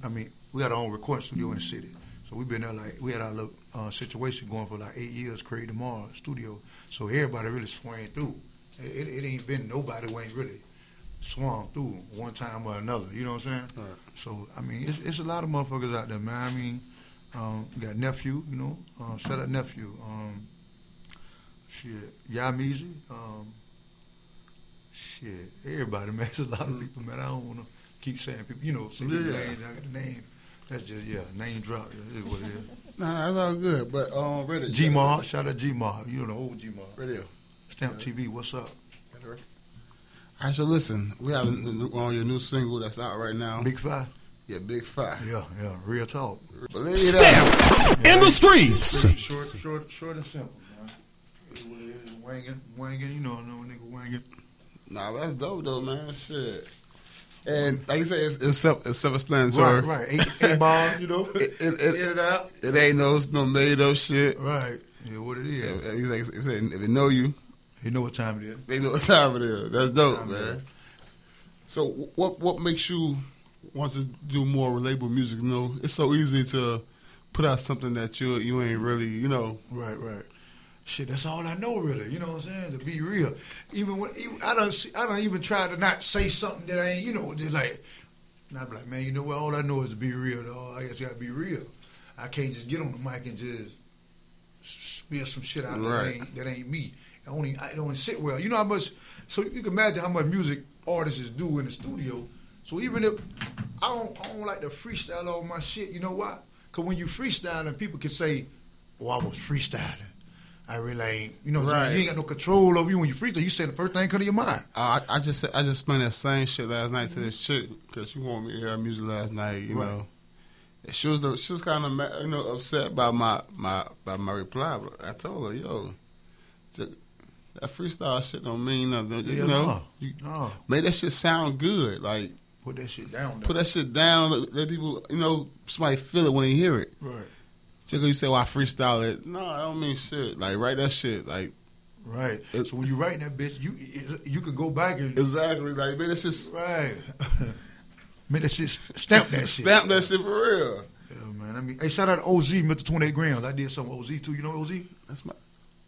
I mean, we got our own recording studio in the city. So we've been there like we had our little uh, situation going for like eight years, Create Tomorrow studio. So everybody really swang through. It, it, it ain't been nobody who ain't really swung through one time or another. You know what I'm saying? Right. So I mean, it's, it's a lot of motherfuckers out there, man. I mean, um, we got nephew, you know, uh, shout out nephew. Um, shit, Yamizi. Um, shit, everybody, man. There's a lot of people, man. I don't want to keep saying people, you know, say Yeah. yeah. names. I got the name. That's just yeah, name drop. Yeah, it is what it is. Nah, that's all good. But um, Reddit. G Mob, shout out G Mob. You know the old G Mob. Radio. Stamp TV, what's up? All right, so listen, we have a new- on your new single that's out right now. Big Five. yeah, Big Five. Yeah, yeah, real talk. Believe that. Stamp in the streets. Short, short, short and simple, man. It is what it is. Wanging, wanging, you know, I know a nigga wanging. Nah, that's dope though, man. Shit. And like you say, it's, it's self it's self-explanatory. Right, right. Eight, eight ball, you know. It, it, In it, out. it ain't no no made up shit. Right. Yeah, what it is. Yeah, he's like, he said, if they know you, You know what time it is. they know what time it is. That's dope, man. So what what makes you want to do more relatable music? You know, it's so easy to put out something that you you ain't really, you know. Right, right. Shit, that's all I know, really. You know what I'm saying? To be real, even when even, I don't, see, I don't even try to not say something that I ain't, you know, just like, and I be like, man, you know what? All I know is to be real. Though. I guess you got to be real. I can't just get on the mic and just spill some shit out that ain't that ain't me. I only I don't sit well. You know how much? So you can imagine how much music artists do in the studio. So even if I don't, I don't like to freestyle all my shit. You know why? Because when you freestyling, people can say, "Oh, I was freestyling." I really ain't. You know, what I'm saying? Right. you ain't got no control over you when you freestyle. You say the first thing come to your mind. I I just I just explained that same shit last night to this chick because she wanted me to hear her music last night. You Right. know, she was the- she was kind of you know upset by my my by my reply. But I told her, yo, that freestyle shit don't mean nothing. You Yeah, know, no. you, No, make that shit sound good. Like put that shit down. Though. put that shit down. Let, let people you know somebody feel it when they hear it. right, Just you say, "Well, I freestyle it," no, I don't mean shit. Like write that shit. Like right. It- so when you writing that bitch, you you can go back and exactly. Like man, that's just right. Man, that shit stamp that shit. stamp that shit for real. Yeah, man. I mean, hey, shout out to OZ, Mr. 28 Grams. I did some OZ too. You know OZ? That's my.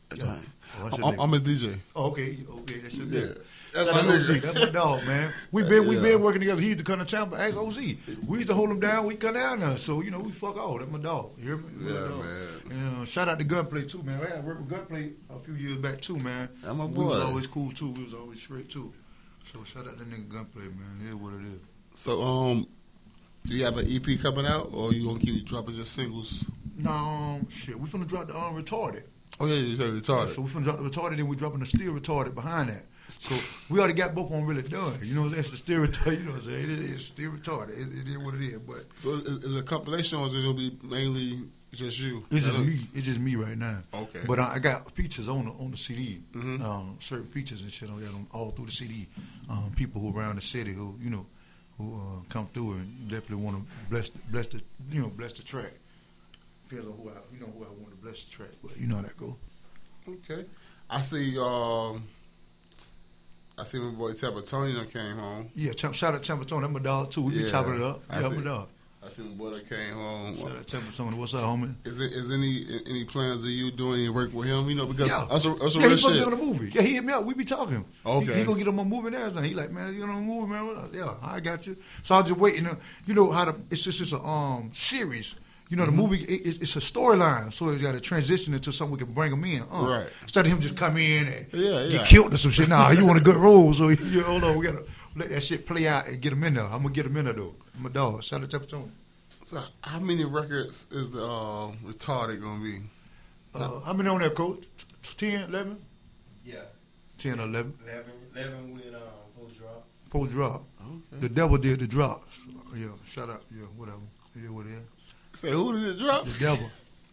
That's Yeah. my Oh, I'm. I'm his DJ. Oh, okay, okay, that's your Yeah. nigga. That's my nigga. That's my dog, man. We been we Yeah. been working together. He used to come to town, but ask OZ. We used to hold him down. We come down there, so you know we fuck all. That's my dog. You hear me? Yeah, dog. man. And, uh, shout out to Gunplay too, man. I worked with Gunplay a few years back too, man. That's my We was always cool too. We was always straight too. So shout out to nigga Gunplay, man. It is what it is. So, um, do you have an EP coming out, or you gonna keep dropping just singles? No, um, shit. We finna drop the um, retarded. Oh yeah, you said retarded. So we finna drop the retarded, then we dropping the still retarded behind that. So we already got both of them really done. You know what I'm saying? It's the still retarded. You know what I'm saying? It is still retarded. It, it is what it is. But So, is, is it a compilation, or is it gonna be mainly just you? it's just me. It's just me right now. Okay. But I, I got features on the on the CD. Mhm. Um, certain features and shit on that on all through the CD. Um, people who around the city who you know who uh, come through and definitely want to bless the, bless the you know bless the track. Depends on who I you know who I want to bless the track. But you know how that go. Okay. I see. Um, I see my boy done came home. Yeah, ch- shout out Chamberton. That's my dog too. We Yeah, be chopping it up. I Yeah, see. my dog. I see my boy that came home. Shout out Chamberton. What's up, homie? Is it is any any plans of you doing any work with him? You know, because Yeah. that's a, that's a yeah, real he supposed to shit. be on the movie. Yeah, he hit me up. We be talking. Okay. He, he gonna get on my movie and everything. He like, man, you know, the movie, man? Yeah, I got you. So I was just waiting. To, you know how to? it's just it's a um series. You know, the movie it, it- it's a storyline, so it's got to transition into something we can bring him in. Uh, Right. Instead of him just come in and Yeah, yeah. get killed or some shit. Nah, you want a good role, so you hold on. We gotta let that shit play out and get him in there. I'm gonna get him in there though. I'm a dog. Shout out to Chamberton. So, how many records is the uh, retarded gonna be? Uh, how many on there, coach? 10, 11? Yeah, 10 or 11. 11, 11 with um, post drop. Post drop. Okay. The devil did the drops. Yeah, shout out. Yeah, whatever. Yeah, what it is. Say who did it drop? The devil.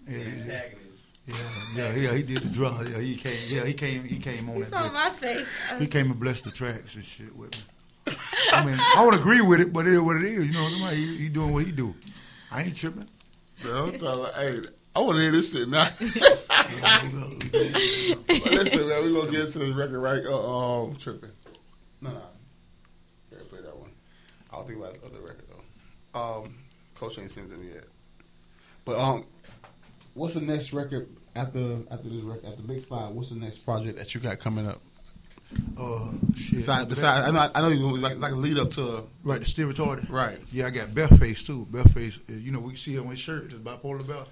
Yeah, yeah, Antagonist. yeah, yeah, yeah, he did the drop. Yeah, he came. Yeah, he came. He came on You that. saw bitch. my face. He came and blessed the tracks and shit with me. I mean, I don't agree with it, but it is what it is. You know what I'm saying? He, he doing what he do. I ain't tripping. Man, I'm talking like, hey, I want to hear this shit now. Yeah, we go- we go- But listen, man, we gonna get into this record right. Uh, um, tripping. No, no. Yeah, play that one. I'll think about the other record though. Um, Coach ain't sent it to me yet. But um, what's the next record after after this record after Big Five? What's the next project that you got coming up? Uh, shit. Besides, besides I know I know you was like like a lead up to right, the still retarded. right. Yeah, I got Beth Face too. Beth Face, uh, you know, we see it on his shirt. It's bipolar belt,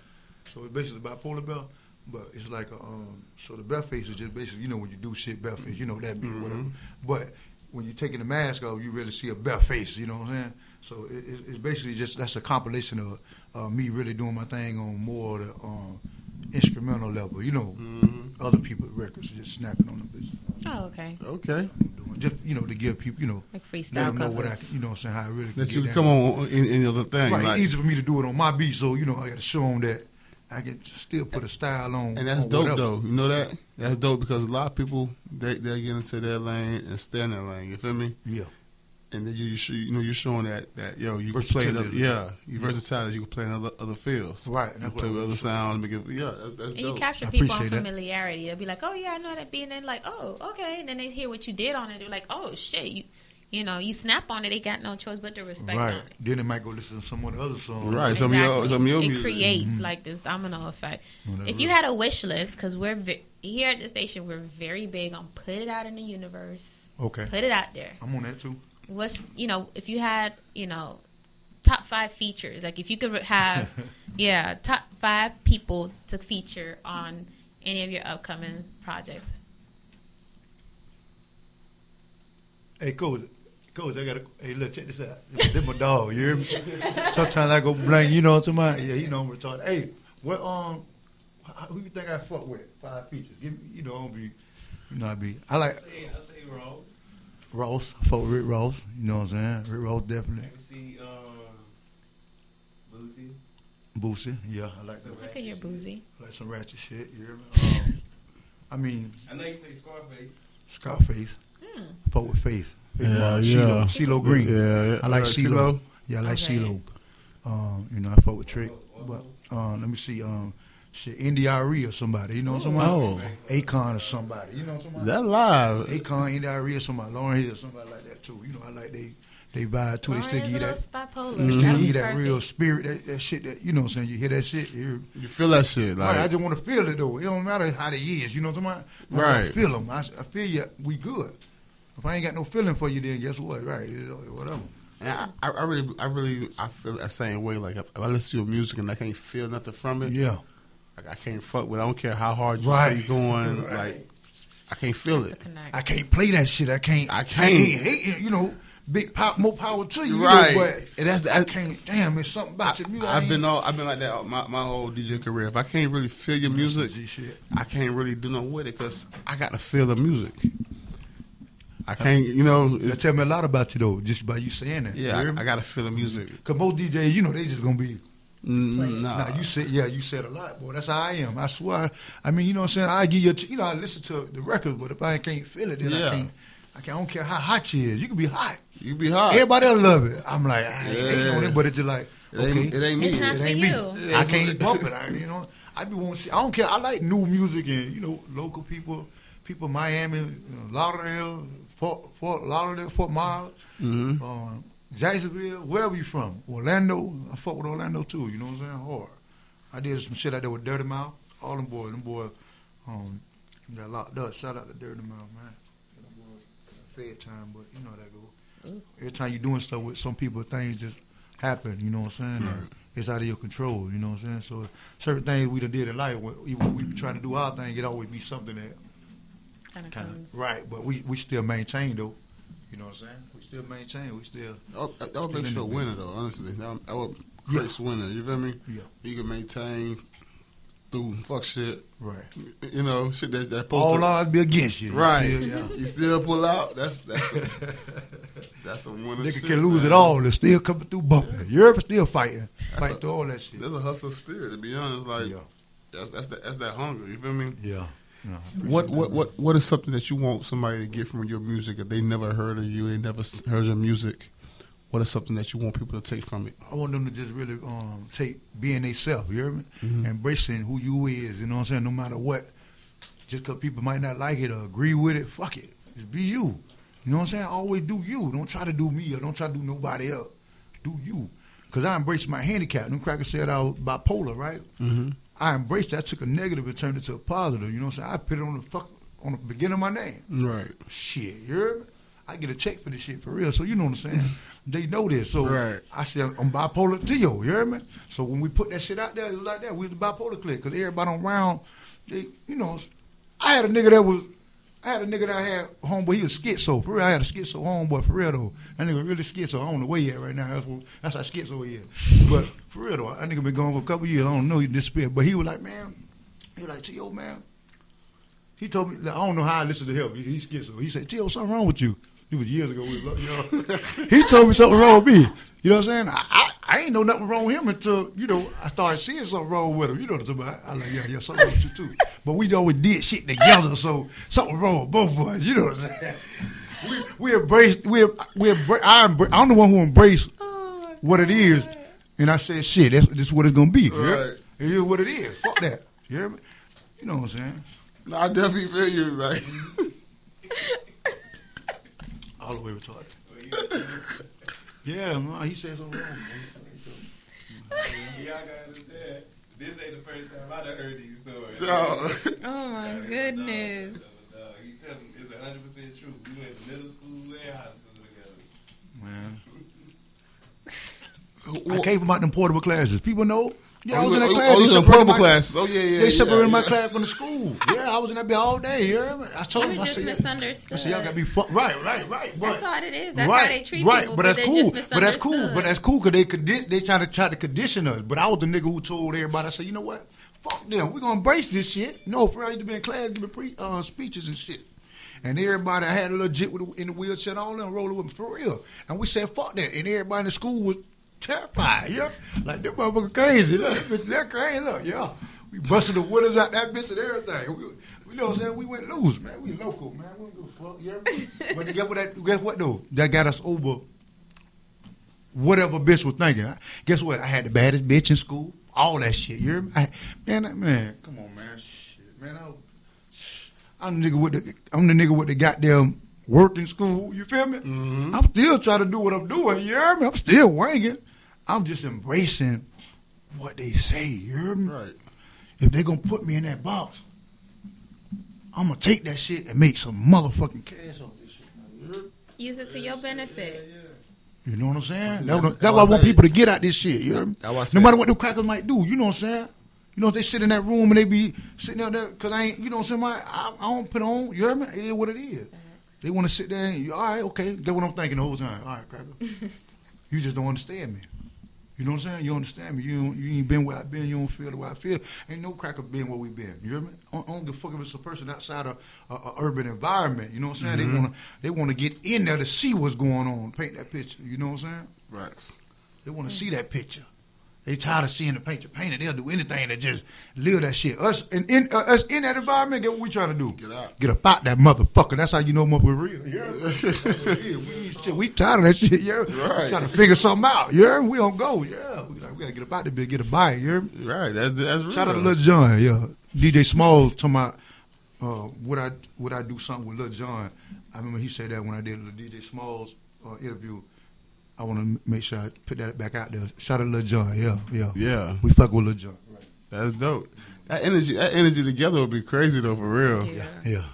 so it's basically bipolar belt. But it's like a um. So the Beth Face is just basically, you know, when you do shit, Beth Face, you know that be whatever. But when you're taking the mask off, you really see a Beth Face. You know what I'm saying? So it, it, it's basically just that's a compilation of uh, me really doing my thing on more of the um, instrumental level. You know, other people's records, just snapping on the business. Oh, okay. Okay. Mm-hmm. Just you know to give people, you know, Like let freestyle them know what I, can, you know, what I'm saying how I really can That get you down. come on in, in the other thing. Right, like- easy for me to do it on my beat, so you know I got to show them that I can still put a style on. And that's on dope whatever. though. You know that? That's dope because a lot of people they they get into their lane and stay in their lane. You feel me? Yeah, And then you you, show, you know you're showing that that yo you can play the, Versatility. yeah you versatility you can play in other other fields. Right, You that's play with other saying. sounds. Make it, yeah, that's, that's And you capture people on appreciate that. familiarity. They'll be like, "Oh yeah, I know that beat," and then like, "Oh, okay," and then they hear what you did on it. They're like, "Oh shit, you, you know, you snap on it. They got no choice but to respect it. right. on it." Then they might go listen to someone of the other songs. Right. Some of your- some of your it music. creates mm-hmm. like this domino effect. Whatever. If you had a wish list, because we're ve- here at the station, we're very big on put it out in the universe, Okay, put it out there. I'm on that too. What's you know, if you had you know, top five features, like if you could have, yeah, top five people to feature on any of your upcoming projects. Hey, coach, coach, I gotta. Hey, look, check this out. This my dog. You hear me? Sometimes I go blank. You know what I'm talking about? Yeah, you know I'm retarded. Hey, what um, who you think I fuck with? Five features. Give me, you know, I'll be, you know, I be. I like Hey, I say Rose. Ross. I fuck with Rick Ross. You know what I'm saying? Rick Ross I definitely. can see um, Boosie. Boosie. Yeah, I like. Some Look at ratchet your shit. Boosie. like some ratchet shit. You hear me? Um, I mean, I know you say Scarface. Scarface. Hmm. Fuck with Faith. Yeah, uh, yeah. CeeLo, CeeLo Green. Yeah, yeah. I like Uh, CeeLo. Yeah, I like Okay. CeeLo. Um, you know, I fuck with Trick. But uh, let me see. Um, shit, André or somebody. You know what I'm talking about? Oh. Akon or somebody. You know what I'm talking about? That live. Akon, André or somebody. Lauryn Hill or somebody like that too. You know, I like they they vibe too. They still give you that. bipolar. They still give that real spirit, that, that shit that you know what I'm saying. You hear that shit, you You feel that shit like Right, I just want to feel it though. It don't matter how they is. You know what I'm talking about? Right. I feel them. I, I feel you. We good. If I ain't got no feeling for you, then guess what? Right, uh, whatever. And I, I I really, I really, I feel that same way. Like if I listen to your music and I can't feel nothing from it, Yeah. Like I can't fuck with. it. I don't care how hard you Right. say you're going. Right. Like I can't feel it. I can't play that shit. I can't. I I can't. can't hate it. You know, big pop, more power to you. you Right. know, but And that's- I that's- can't. Damn, it's something about your music. I I've been all, I've been like that my my whole DJ career. If I can't really feel your music, shit. I can't really do no with it because I got to feel the music. I can't, you know. That tell me a lot about you though, just by you saying that. yeah, I, I got to feel the music. Cause most DJs, you know, they just gonna be. Mm, Nah, Nah, you said yeah, you said a lot, boy. That's how I am. I swear. I mean, you know what I'm saying. I give you, a ch- you know, I listen to the record, but if I can't feel it, then Yeah. I can't. I can't. I don't care how hot you is. You can be hot. you be hot. Everybody else love it. I'm like, I ain't Yeah. hating on it, but it's just like, It ain't, okay, it ain't me. It's not it for ain't you. me. I can't bump it. I, you know, I be want. I don't care. I like new music and you know, local people, people Miami, you know, Lauderdale, Fort, Fort Lauderdale, Fort Myers, Mhm. um, Jacksonville, wherever you from, Orlando. I fuck with Orlando too. You know what I'm saying? Hard. I did some shit out there with Dirty Mouth. All them boys, them boys, um, got locked up. Shout out to Dirty Mouth, man. Them boys, Fed time, but you know how that go. Every time you're doing stuff with some people, things just happen. You know what I'm saying? And It's out of your control. You know what I'm saying? So certain things we done did in life, when- even when we trying to do our thing, it always be something that Kind of kind comes. of right. But we we still maintain though. You know what I'm saying? We still maintain. We still that would make you a winner, though. Honestly, that, would- that would Yeah. create a winner. You feel me? yeah You can maintain through fuck shit. right. You know, shit that that All odds be against you. right. Still, yeah. You still pull out. That's that's a, that's a winner. Nigga shit, can lose man. it all and still coming through bumping. Europe still fighting, That's fight a- through all that shit. There's a hustle spirit. To be honest, like Yeah. that's that's that, that's that hunger. You feel me? Yeah. No, What what what what is something that you want somebody to get from your music if they never heard of you, they never heard your music? What is something that you want people to take from it? I want them to just really um, take being they self, you hear me? Mm-hmm. Embracing who you is, you know what I'm saying? No matter what. Just because people might not like it or agree with it, fuck it. Just be you. You know what I'm saying? Always do you. Don't try to do me or don't try to do nobody else. Do you. Because I embrace my handicap. Them crackers said I was bipolar, right? Mm-hmm. I embraced that, took a negative and turned it to a positive. You know what I'm saying? I put it on the fuck on the beginning of my name. Right. Shit, you heard me? I get a check for this shit for real. So you know what I'm saying? Mm-hmm. they know this. So Right. I said I'm bipolar Tio. You hear me? So when we put that shit out there, it was like that. We was the bipolar clique because everybody around, they, you know, I had a nigga that was. I had a nigga that I had homeboy, he was schizo. For real, I had a schizo homeboy, for real though. That nigga really schizo. I don't know where he at right now. That's, what, that's how schizo he is. But for real though, that nigga been gone for a couple years. I don't know, he disappeared. But he was like, man, he was like, T.O. man. He told me, I don't know how I listened to him. He, he's schizo. He said, T.O., something wrong with you. It was years ago. We was, you know. he told me something wrong with me. You know what I'm saying? I, I, I ain't know nothing wrong with him until, you know, I started seeing something wrong with him. You know what I'm talking about? I like, yeah, yeah, something wrong with you too. But we always did shit together, so something wrong with both of us. You know what I'm saying? We, we embraced, we, we embrace, I embrace, I'm the one who embraced oh, what it is. And I said, shit, that's, this is what it's going to be. you? Right. It is what it is. Fuck that. You hear me? You know what I'm saying? No, I definitely feel you. Like, All the way retarded. Yeah, man, he said something wrong. Y'all gotta understand. This ain't the first time I done heard these stories. no. Oh my goodness. You tell them it's 100% true. We went to middle school and high school together. Man. So, I came from out them portable classes. People know. Yeah, I Oh, was in that you- class. oh, They you separated portable my- classes. Oh, yeah, yeah, They separated yeah, my class from the school. Yeah, I was in that bit all day. You hear me? I told You them. I said, misunderstood. I said, y'all got to be fu- right, right, right. That's but- all it is. That's right, how they treat right, people. but that's cool. But that's cool. But that's cool because they condi- they try to try to condition us. But I was the nigga who told everybody. I said, you know what? Fuck them. We gonna embrace this shit. No, for real, I used to be in class giving pre uh, speeches and shit. And everybody I had a jit with, in the wheelchair, and all them rolling with me for real. And we said, fuck that. And everybody in the school was terrified. Yeah, like that motherfucker crazy. Look, that crazy. Look, yeah. We busted the windows out that bitch and everything. We, we know what I'm saying? We went loose, man. We local, man. We don't give a fuck. Yeah. but guess what? That, guess what though? That got us over whatever bitch was thinking. I- Guess what? I had the baddest bitch in school. All that shit. You hear me? I, man, that- man, come on, man. Shit, man. I, I'm the nigga with the I'm the nigga with the goddamn work in school. You feel me? Mm-hmm. I'm still trying to do what I'm doing. You hear me? I'm still wanging. I'm just embracing what they say. You hear me? Right. If they're gonna put me in that box, I'm gonna take that shit and make some motherfucking cash on this shit. You hear me? Use it to your benefit. You know what I'm saying? That's That's, what- that's why I want people to get out this shit. You hear me? That's what I No said. matter what the crackers might do, you know what I'm saying? You know, if they sit in that room and they be sitting out there, because I ain't, you know what I'm saying? I, I, I don't put on, you hear me? It is what it is. Uh-huh. They want to sit there and, you, all right, okay, get what I'm thinking the whole time. All right, cracker. you just don't understand me. You know what I'm saying? You understand me. You don't, you ain't been where I've been. You don't feel the way I feel. Ain't no cracker been where we been. You hear me? I don't, give a fuck if it's a person outside of a, a urban environment. You know what I'm saying? They mm-hmm. want to they want to get in there to see what's going on, paint that picture. You know what I'm saying? Right. They want to see that picture. They tired of seeing the picture painted. They'll do anything to just live that shit. Us in, in uh, us in that environment. Get what we trying to do? Get out. Get about that motherfucker. That's how you know motherfucker real. Yeah, we, shit. we tired of that shit. Yeah, Right. trying to figure something out. Yeah, we don't go. Yeah, we, like, we gotta get about the bit, get a bite. Yeah. Right. That, that's real. Shout out to Lil Jon. Yeah, DJ Smalls talking about uh, would I would I do something with Lil Jon? I remember he said that when I did the DJ Smalls uh, interview. I want to make sure I put that back out there. Shout out to Lil Jon. Yeah, yeah, Yeah. We fuck with Lil Jon. That's dope. That energy, that energy together would be crazy though, for real. Yeah. Yeah.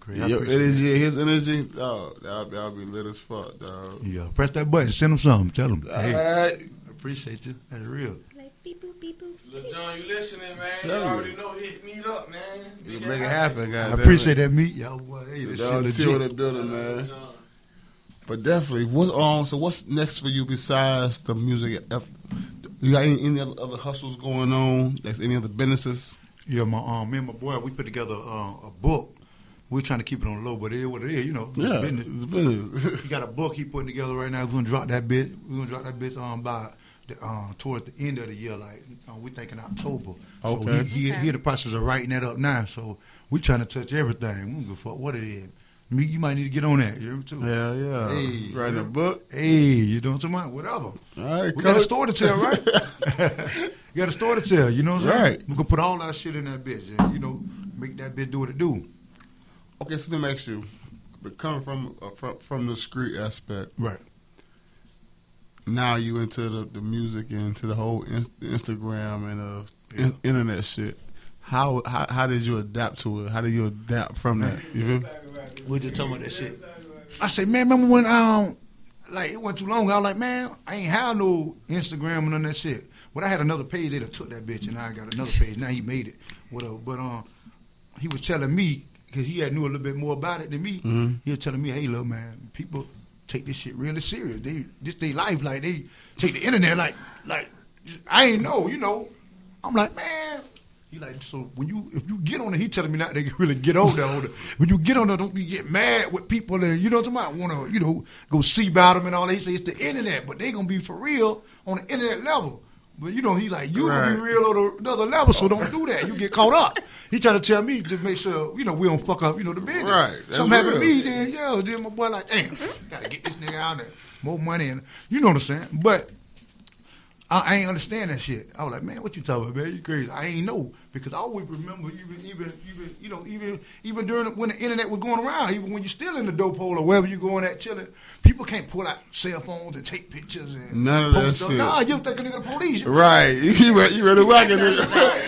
Crazy. I Your energy, and his energy, dog, that'll be, that'll be lit as fuck, dog. Yeah, press that button. Send him something. Tell him. Hey, Alright. I appreciate you. That's real. Like beep boop beep boop. Lil Jon, you listening, man? Tell you you. already know. Hit me up, man. You make it happen, guys. I appreciate that meet y'all. Boy, hey, this Dog, shit chill in the building, man. But definitely, what um? So what's next for you besides the music? You got any, any other other hustles going on? Like any other businesses? Yeah, my um, me and my boy, we put together uh, a book. We're trying to keep it on the low, but it is what it is. You know, it's Yeah, business. it's business. He got a book he putting together right now. We're gonna drop that bit. We're gonna drop that bit um by the, uh, towards the end of the year. Like uh, we thinking October. So Okay. he, he, Okay. he in the process of writing that up now. So we trying to touch everything. We don't give a fuck what it is. Me, you might need to get on that. You too? yeah, yeah. Hey, Writing a book. Hey, you doing something? Whatever. All right, We got a story to tell, right? you got a story to tell. You know what I'm saying? Right. We can put all our shit in that bitch, and you know, make that bitch do what it do. Okay, so let me ask you. but coming from uh, from from the street aspect, Right. now you into the, the music and into the whole in, Instagram and uh, in- internet shit. How, how how did you adapt to it? How did you adapt from that? You feel? Me? We just talking about that shit. I say, man, remember when um, like it wasn't too long. ago, I was like, man, I ain't have no Instagram and none of that shit. But I had another page. They done took that bitch, and I got another page. Now he made it, whatever. But um, he was telling me because he had knew a little bit more about it than me. He was telling me, hey, look, man, people take this shit really serious. They this they life like they take the internet like like I ain't know, you know. I'm like, man. He like so when you if you get on it, he telling me not to really get on there. When you get on there, don't be get mad with people and you know what I'm talking about. Want to you know go see about them and all. He say it's the internet, but they gonna be for real on the internet level. But you know he like you gonna be real on another level, so don't do that. You get caught up. He trying to tell me to make sure you know we don't fuck up you know the business. Right. That's Something happened to me, then yeah, then my boy like damn, gotta get this nigga out there more money and you know what I'm saying. But I, I ain't understand that shit. I was like, man, what you talking about, man? You crazy? I ain't know because I always remember even even even you know even even during the, when the internet was going around, even when you're still in the dope hole or wherever you going at chilling, people can't pull out cell phones and take pictures and None of that post stuff. shit. Nah, you think a nigga the police? Right. You ready, you ready to whack it? Right,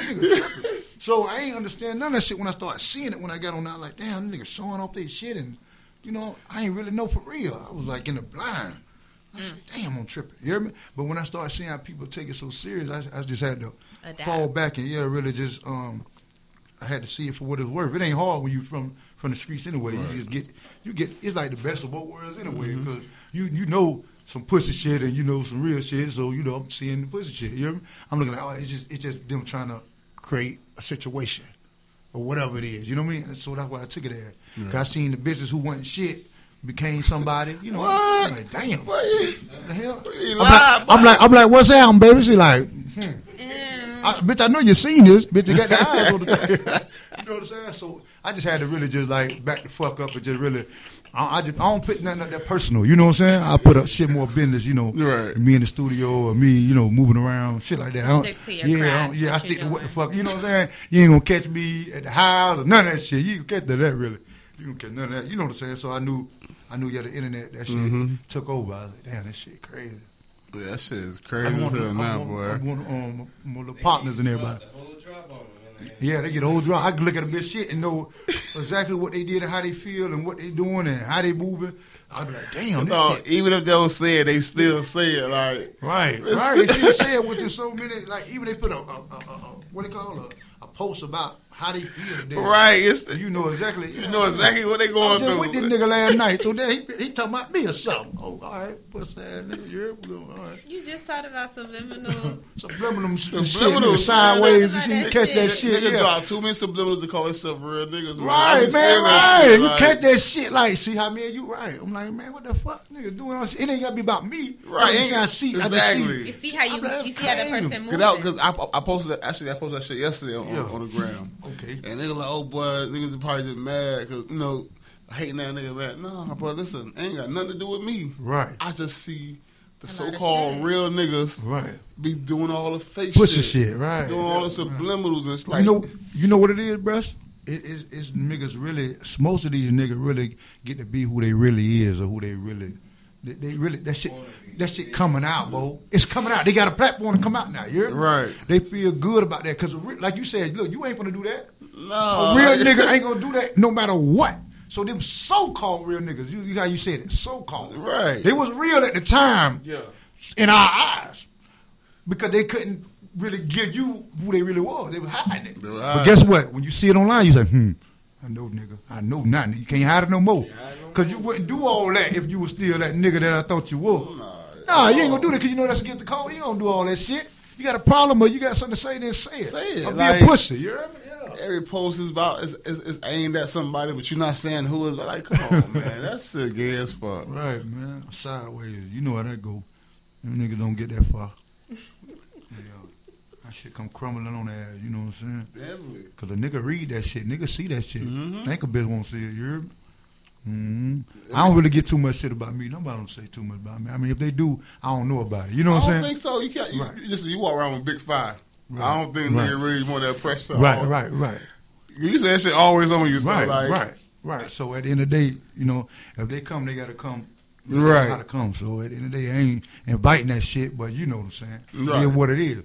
nigga? nigga tripping. So I ain't understand none of that shit when I started seeing it when I got on that like damn nigga showing off their shit and you know I ain't really know for real. I was like in the blind. I said, damn, I'm tripping. You hear me? But when I started seeing how people take it so serious, I, I just had to Adapt. fall back and yeah, really just um, I had to see it for what it's worth. It ain't hard when you from from the streets anyway. You just get you get it's like the best of both worlds anyway because you you know some pussy shit and you know some real shit. So you know I'm seeing the pussy shit. You hear me? I'm looking at oh it's just it's just them trying to create a situation or whatever it is. You know what I mean? So that's why I took it as. Cause I seen the bitches who wasn't shit became somebody. You know? What? I'm like damn. Boy, you- the hell? I'm like, boy. I'm like, I'm like, what's happening, baby? She like, hmm. Mm. I, bitch, I know you seen this. Bitch, you got the eyes on the thing. you know what I'm saying? So I just had to really just like back the fuck up and just really. I, I just I don't put nothing up that personal. You know what I'm saying? I put up shit more business. You know, Right. me in the studio or me, you know, moving around, shit like that. I don't- Stick to your yeah, I don't- yeah. I what stick you're to what the fuck. You know what I'm saying? You ain't gonna catch me at the house or none of that shit. You can catch that, that really. You can catch none of that. You know what I'm saying? So I knew, I knew yeah, the internet that shit Mm-hmm. took over. I was like, damn, that shit crazy. Yeah, that shit is crazy as want, hell I now, want, boy. I want um, my little partners and everybody. The whole drop on them. man. Yeah, they get a whole drop. I can look at a bitch shit and know exactly what they did and how they feel and what they doing and how they moving. I'd be like, damn, this No, shit. even if they don't say it, they still say it. Like, Right, right. They still say it within so many, like, even they put a, a, a, a, a what they call a, a post about how they feel today. right? It's You know exactly. you know exactly what they I going was just with this nigga last night, so then he, he talking about me or something. Oh, all right, puss ass nigga, you're all right. You just talked about subliminals. Subliminal shit, sideways and man. You catch that shit, Niggas yeah. drop too many subliminals to call themselves real niggas. Right, be man, right. shit, you like- catch that shit like, see how me and you right. I'm like, man, what the fuck, nigga, doing all this? It ain't gotta be about me. Right, You ain't- see, I see, I just exactly. You see. see how you like, you see how that person Cause, moves. I, cause I, I posted that, actually I posted that shit yesterday on, Yeah. on the gram. Okay. And niggas like, oh boy, niggas are probably just mad because you know hating that nigga man. No, bro, listen, ain't got nothing to do with me. Right. I just see the A lot of so-called real niggas Right. be doing all the fake Pussy shit, shit, right. Doing all the subliminals and it's like, you know, you know what it is, bruh? It, it's, it's niggas really. Most of these niggas really get to be who they really is or who they really. They, they really that shit. That shit coming out, bro. It's coming out. They got a platform to come out now. You? Right. They feel good about that because, like you said, look, you ain't gonna do that. no, A real nigga ain't gonna do that no matter what. So them so-called real niggas, you, you how you said it, so-called. Right. They was real at the time Yeah. in our eyes because they couldn't really give you who they really was. They was hiding it. But guess what? When you see it online, you say, hmm, I know nigga. I know nothing. You can't hide it no more. Because you wouldn't do all that if you was still that nigga that I thought you was. Nah, you ain't gonna do that because you know that's against the code. You don't do all that shit. You got a problem or you got something to say, then say it. Say it, Or be like- a pussy. You hear me? Yeah. Every post is about is, is, is aimed at somebody, but you're not saying who is. Like, come on, man, that shit gay as fuck. Right, man. Sideways. You know how that go. Them niggas don't get that far. That shit come crumbling on ass, you know what I'm saying? Definitely. Cause a nigga read that shit, nigga see that shit. Mhm. Think a bitch won't see it, you hear me? hmm I don't really get too much shit about me. Nobody don't say too much about me. I mean, if they do, I don't know about it. You know I what don't I'm saying? think so. You can't. You, Right. you you walk around with big five. Right. I don't think Right. nigga really want that pressure. Right, right, right, You say that shit always on you. So right, like, right. Right. So at the end of the day, you know, if they come, they got to come. They Right. Got to come. So at the end of the day, I ain't inviting that shit, but you know what I'm saying. Right. It is what it is.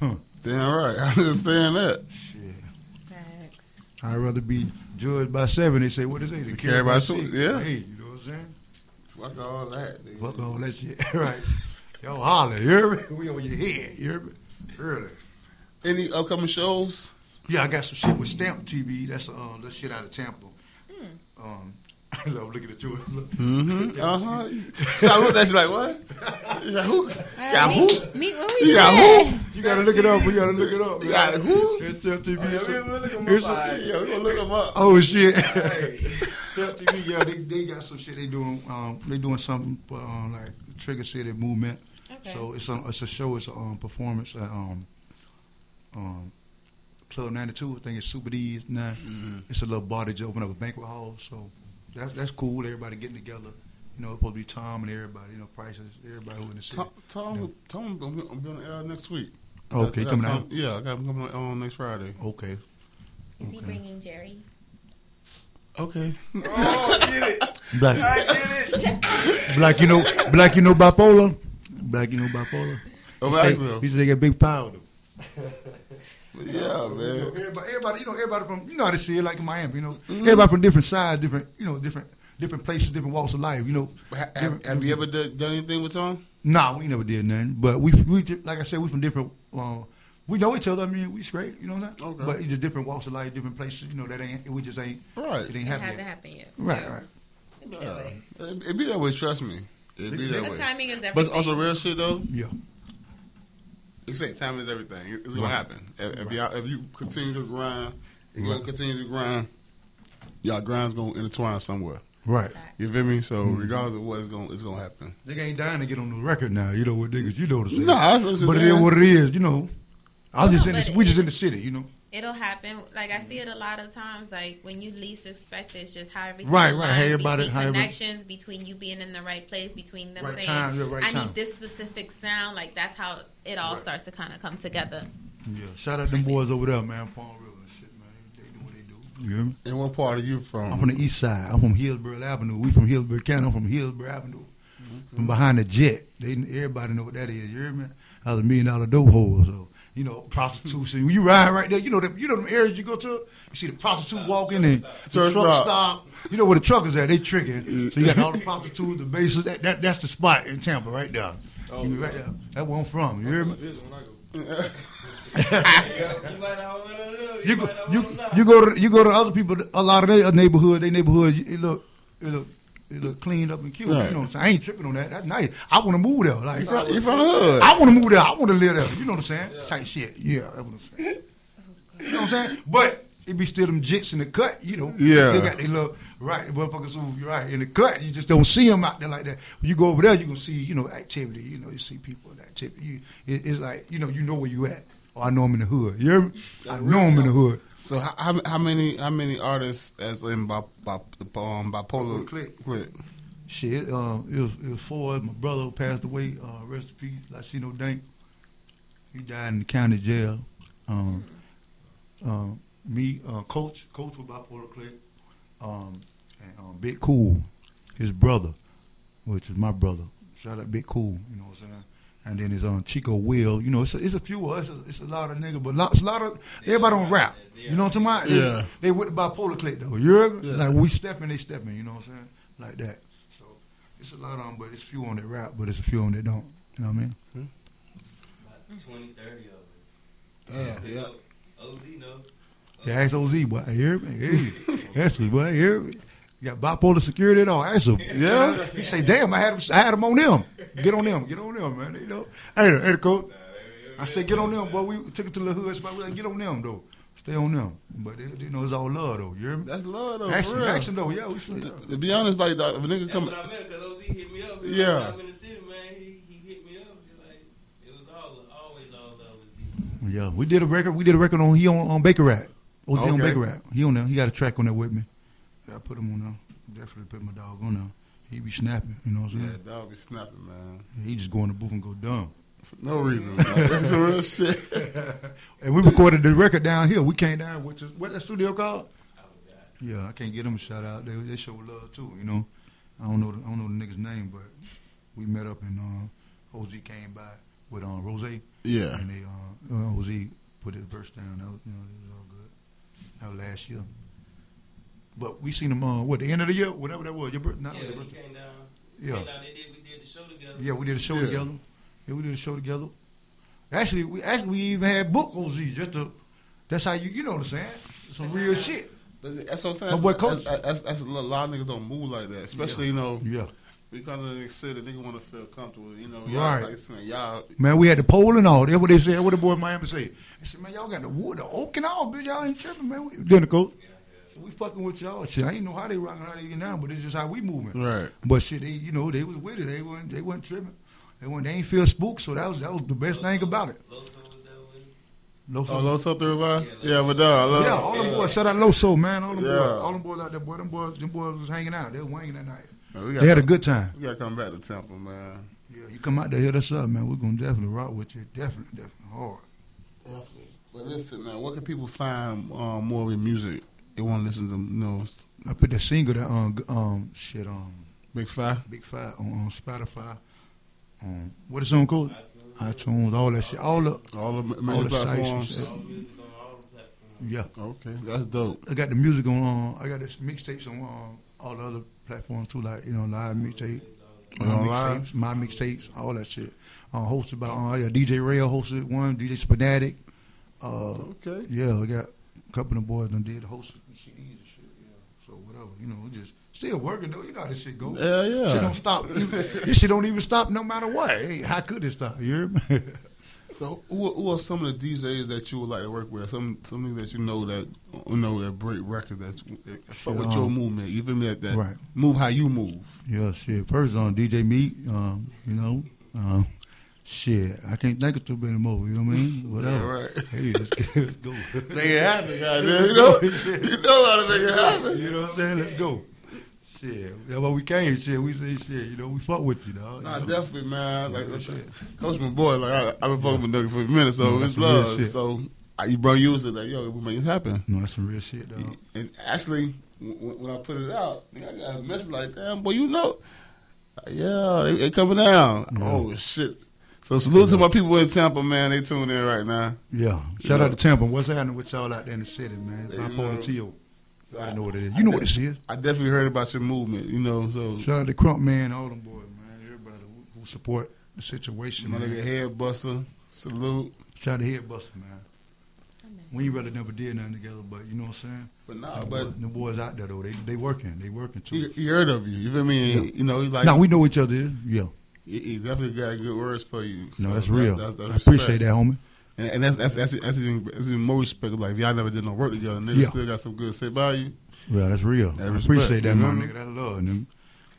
Huh. Damn right. I understand that. Shit. Facts. I'd rather be judged by seven. They say, what is it? They carry by six, yeah. Hey, you know what I'm saying? Fuck all that. nigga. Fuck all that shit. right. Yo, holler. You hear me? We on your head. You hear me? Early. Any upcoming shows? Yeah, I got some shit with Stamp TV. That's uh, that shit out of Tampa. Um, I'm looking at you. Mm-hmm. Uh huh. So I looked at you like, what? You got who? Got who? Me, who You you got who? You gotta look it up. We gotta look it up. You got who? It's Stamp TV. Yeah, It's we a- will look 'em it's up. Yeah, we gonna look them up. Oh shit! Hey. Step TV, yeah, they, they got some shit they doing. Um, they doing something for um, like Trigger City movement. Okay. So it's a it's a show. It's a um, performance at um, um, Club 92. I think it's Super D's now. It's a little bar that just opened up a banquet hall. So that's that's cool. Everybody getting together. You know, it's supposed to be Tom and everybody. You know, Price prices. Everybody who in the city. Tom, Tom, Tom, I'm, I'm going to air next week. Okay, I got coming Tom- out. Yeah, I got him coming on um, next Friday. Okay. Is he bringing Jerry? Okay. Oh, I get it. Black, I get it. black, you know, black, you know, bipolar. Black, you know, bipolar. Oh, He but say- actually, He said they got big power. Yeah, man. Everybody, everybody, you know, everybody from you know how to see it like in Miami, you know, everybody from different sides, different, you know, different, different places, different walks of life, you know. Ha- Have, have you ever done, done anything with Tom? Nah, we never did nothing, but we, we, like I said, we from different. Uh, we know each other. I mean, we straight, you know what I'm saying? Okay. But it's just different walks of life, different places. You know that ain't. We just ain't. Right. It ain't happening. It hasn't yet. happened yet. Right, right. It'd be that way. It, it be that way, trust me. It be that The way. timing is everything. But it's also real shit, though. Yeah. You say time is everything. It's gonna happen. If, if y'all, if you continue to grind, you're Right. gonna continue to grind. Y'all grind's gonna intertwine somewhere. Right. You feel me? So Mm-hmm. regardless of what's gonna it's gonna happen. Nigga ain't dying to get on the record now. You know what niggas? You know what I'm saying? Nah, that's I'm but it is what it is. You know. I'm just in the, we it- just in the city. You know. It'll happen. Like I see it a lot of times. Like when you least expect it, it's just how everything Right, right. aligns How everybody- between how everybody- connections between you being in the right place, between them Right saying, time, yeah, right "I time. need this specific sound." Like that's how it all starts to kind of come together. Yeah. Shout out them boys over there, man. Palm River and shit, man. They do what they do. You hear me? And what part are you from? I'm from the east side. I'm from Hillsborough Avenue. We from Hillsborough County. I'm from Hillsborough Avenue. From behind the jet. They everybody know what that is. You hear me? I was a million dollar dope hole. So you know prostitution. When you ride right there, you know the, you know them areas you go to. You see the prostitute walking and the Truck stop. stop. You know where the truck is at? They tricking. So you got all the prostitutes, the bases. That, that that's the spot in Tampa right there. Oh, you right there. That's where I'm from. You hear me? You might not wanna know. You go, you, you go to you go to other people. A lot of their neighborhood, they neighborhood, it look it look it look cleaned up and cute. Right. You know what I'm saying? I ain't tripping on that. That's nice. I want to move there. Like You from, you from the hood? I want to move there. I want to live there. You know what I'm saying? Type shit. Yeah, that's what I'm saying. You know what I'm saying? But it be still them jits in the cut. You know. Yeah. They got they look right. The motherfuckers who you're right in the cut. You just don't see them out there like that. When you go over there, you gonna see you know activity. You know you see people in activity. You, it, it's like you know you know where you at. Oh, I know I'm in the hood. You hear me? I know I'm in the hood. So how, how how many how many artists as in by by um, bipolar Click. click? Shit, uh, it was it was four. My brother who passed away. Uh, rest in peace, Latino Dank. He died in the county jail. Um, uh, me, uh, coach, coach for bipolar click, um, and um, Big Cool, his brother, which is my brother. Shout out Big Cool, you know what I'm saying. And then his um, Chico Will, you know, it's a, it's a few of us. It's a, it's a lot of niggas, but lots, a lot of everybody don't rap. You know what I'm talking about? They- Yeah. They, with the bipolar click though. You hear me? Yeah. Like we stepping, they stepping. You know what I'm saying? Like that. So it's a lot on, but it's few on that rap, but it's a few on that don't. You know what I mean? About 20, 30 of us. Yeah, They yeah. OZ know. Yeah, ask OZ, boy. You hear me? Hey, ask him, boy. You hear me? You got bipolar security and all. Ask him. Yeah. He say, damn, I had him, I had him on them. Get on them. Get on them, man. You know? Hey, hey, coach. I said, get on them, boy. We took it to the hood spot. We like, get on them, though. Stay on them. But they, they know it's all love, though. You hear me? That's love though. Ask for him, real. ask though. Yeah, we should. To be honest, like dog, if a nigga That's come, what I meant because OZ hit me up. He Yeah. like, I'm in the city, man. He, he hit me up. Like, it was all, always all love. Yeah, we did a record. We did a record on he on, on Baker Rap. OZ on Baker Rap. He on there. He got a track on there with me. Yeah, I put him on there. Definitely put my dog on there. He be snapping. You know what I'm saying? yeah, dog be snapping, man. He just go in the booth and go dumb. For no reason. That's some real shit. And we recorded the record down here. We came down, which is what that studio called? Yeah, I can't get them a shout out. They they show love too. You know, I don't know the, I don't know the nigga's name, but we met up and uh, OZ came by with um, Rose. Yeah. and they uh, uh, OZ put his verse down. That was, you know, it was all good. That was last year. But we seen him uh, what the end of the year, whatever that was. Your birthday, not Yeah, your he birthday. came down. Yeah. Came down. They did. We did the show together. Yeah, we did a show Yeah. together. Yeah, we did a show together. Actually, we actually we even had book OZ just to. That's how you you know what I'm saying? Some real shit. But that's what I'm saying. My boy That's, Coach. that's, that's, that's a lot of niggas don't move like that, especially you know Yeah. We because of the city. Niggas want to feel comfortable. You know, Right. y'all, like, saying, y'all Man, we had the pole and all. That's what they said. What the boy in Miami say? They said, man, y'all got the wood, the oak and all, bitch. Y'all ain't tripping, man. We, then the coach. So we fucking with y'all. Shit, I ain't know how they rocking, how they get down, but it's just how we moving. right. But shit, they, you know, they was with it. They wasn't, they wasn't tripping. They wasn't, they ain't feel spooked. So that was, that was the best thing about it. Loso was there with him. Low Oh, Low Soul Thirty Five. Yeah, but dog, I love yeah, all them boys. Shout out Loso, man. All them Yeah. boys, all them boys out there, boy. Them boys, them boys was hanging out. They was wanging that night. Man, They had a good time. We gotta come back to Temple, man. Yeah, you come out there, hit us up, man. We're gonna definitely rock with you. Definitely, definitely hard. Definitely. But listen, now, where can people find um, more of your music? They want to listen to, you know, I put that single that um um shit um Big Five. Big Five on, on Spotify. Um, what is it on called? iTunes, all that shit, all the All the ma- all the sites. platforms. shit. On all. Yeah, Okay, that's dope. I got the music on. Uh, I got this mixtapes on uh, all the other platforms too, like you know live mixtape, my Oh, mixtapes, my mixtapes, all that shit. Uh, hosted by uh, yeah, DJ Rail hosted one, DJ Spanatic. Uh, Okay. Yeah, I got a couple of the boys done did host CDs and shit. Yeah, so whatever, you know, just still working though. You know how this shit go. Yeah, yeah. Shit don't stop. this shit don't even stop no matter what. Hey, how could it stop? You hear me? So, who, who are some of the DJs that you would like to work with? Some something that you know that you know that break record that, that fuck with Shit, your um, movement. You feel me? That, that Right. move how you move. yeah, shit. First on DJ Meat, um, you know, um, shit. I can't think of too many more. You know what I mean? Whatever. Yeah, right. Hey, let's, let's go. Make it happen, goddamn. You know, you know how to make it happen. You know what I'm saying? Let's go. Shit. That's why we came. Shit. We say shit. You know, we fuck with you, dog. Nah, you know? definitely, man. Like, Yeah, like, shit. Coach, my boy. Like, I, I've been fucking with Nugget for a minute, so No, it's that's some real love. So, I, you bro, you was like, yo, we make it happen. No, that's some real shit, dog. And actually, when, when I put it out, I got a message like, damn, boy, you know, yeah, they, they coming down. Yeah. Oh shit! So salute to my people in Tampa, man. They tuning in right now. Yeah. Shout Yeah. out to Tampa. What's happening with y'all out there in the city, man? Yeah, Bipolar you T.O. I know what it is. You know what this is. I definitely heard about your movement. You know, so Shout out to Crump Man, all them boys, man. Everybody who, who support the situation, my man. nigga Head Buster, salute. Shout out to Headbuster, man. We ain't really never did nothing together, but you know what I'm saying? But nah, Them but boys, them boys out there though, they they working, they working too. he heard of you. You feel me? Yeah. You know, he like. now we know each other yeah. He, he definitely got good words for you. No, So that's real. that's- that's I appreciate that, homie. And, and that's that's that's, that's, even, that's even more respect. Like if y'all never did no work together, niggas Yeah. still got some good to say about you. Yeah, that's real. That I respect, appreciate that, you my know? nigga. That's love. And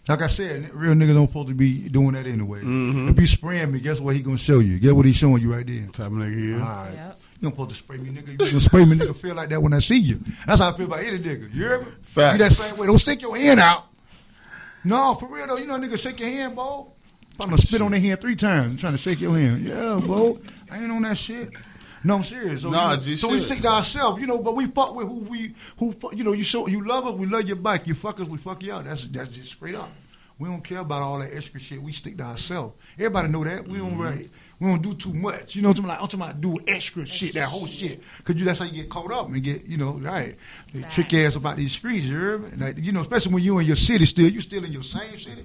like I said, real niggas don't supposed to be doing that anyway. Mhm. If you spraying me, guess what he gonna show you? Guess what he showing you right there? Type of nigga here. All right. Yep. You don't supposed to spray me, nigga. You gonna spray me, nigga. Feel like that when I see you. That's how I feel about any nigga. You hear me? Facts. You that same way. Don't stick your hand out. No, for real though. You know, nigga, shake your hand, bro. I'm gonna spit on their hand three times. I'm trying to shake your hand. Yeah, bro. I ain't on that shit. No, I'm serious. So, Nah, you- so we stick to ourselves, you know. But we fuck with who we, who fuck- you know. You show you love us, we love your bike. You fuck us, we fuck you out. That's that's just straight up. We don't care about all that extra shit. We stick to ourselves. Everybody know that. We don't really, we don't do too much. You know what I'm like? I'm talking about do extra shit, that whole shit. Cause you that's how you get caught up and get, you know, right. They trick ass about these streets, you? Like, you know, especially when you in your city still, you still in your same city.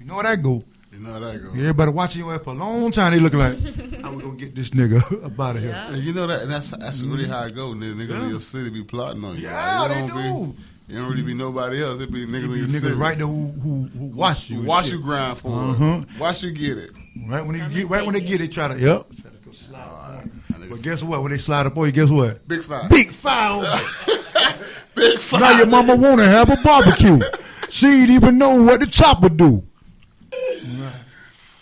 You know how that go. You know how that go. Everybody watching your ass for a long time. They looking like, how we gonna get this nigga up out of here? Yeah. And you know that, and that's that's really how it go. Niggas, niggas Yeah. in your city be plotting on you. Yeah, Like, they it don't. Be, it don't really be nobody else. It be niggas in your Niggas city. right there who who, who watch you, Watch you grind for Uh-huh. it. Watch you get it. Right when they get, right when they get it. it, try to yep. Try to go slide up. But guess what? When they slide up on you, guess what? Big five. Big foul. Big five. now your mama want to have a barbecue. she ain't even know what the chopper do.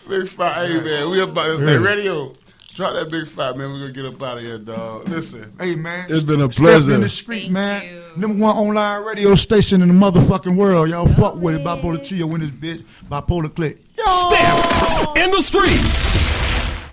Big five. Hey man, we about Yeah. hey, radio. Drop that big five, man. We're gonna get up out of here, dog. Listen. Hey man, It's been a step pleasure. in the street, Thank man. you. Number one online radio station in the motherfucking world. Y'all fuck with it. Bipolar Trio in this bitch. Bipolar click. Yo. Step in the streets.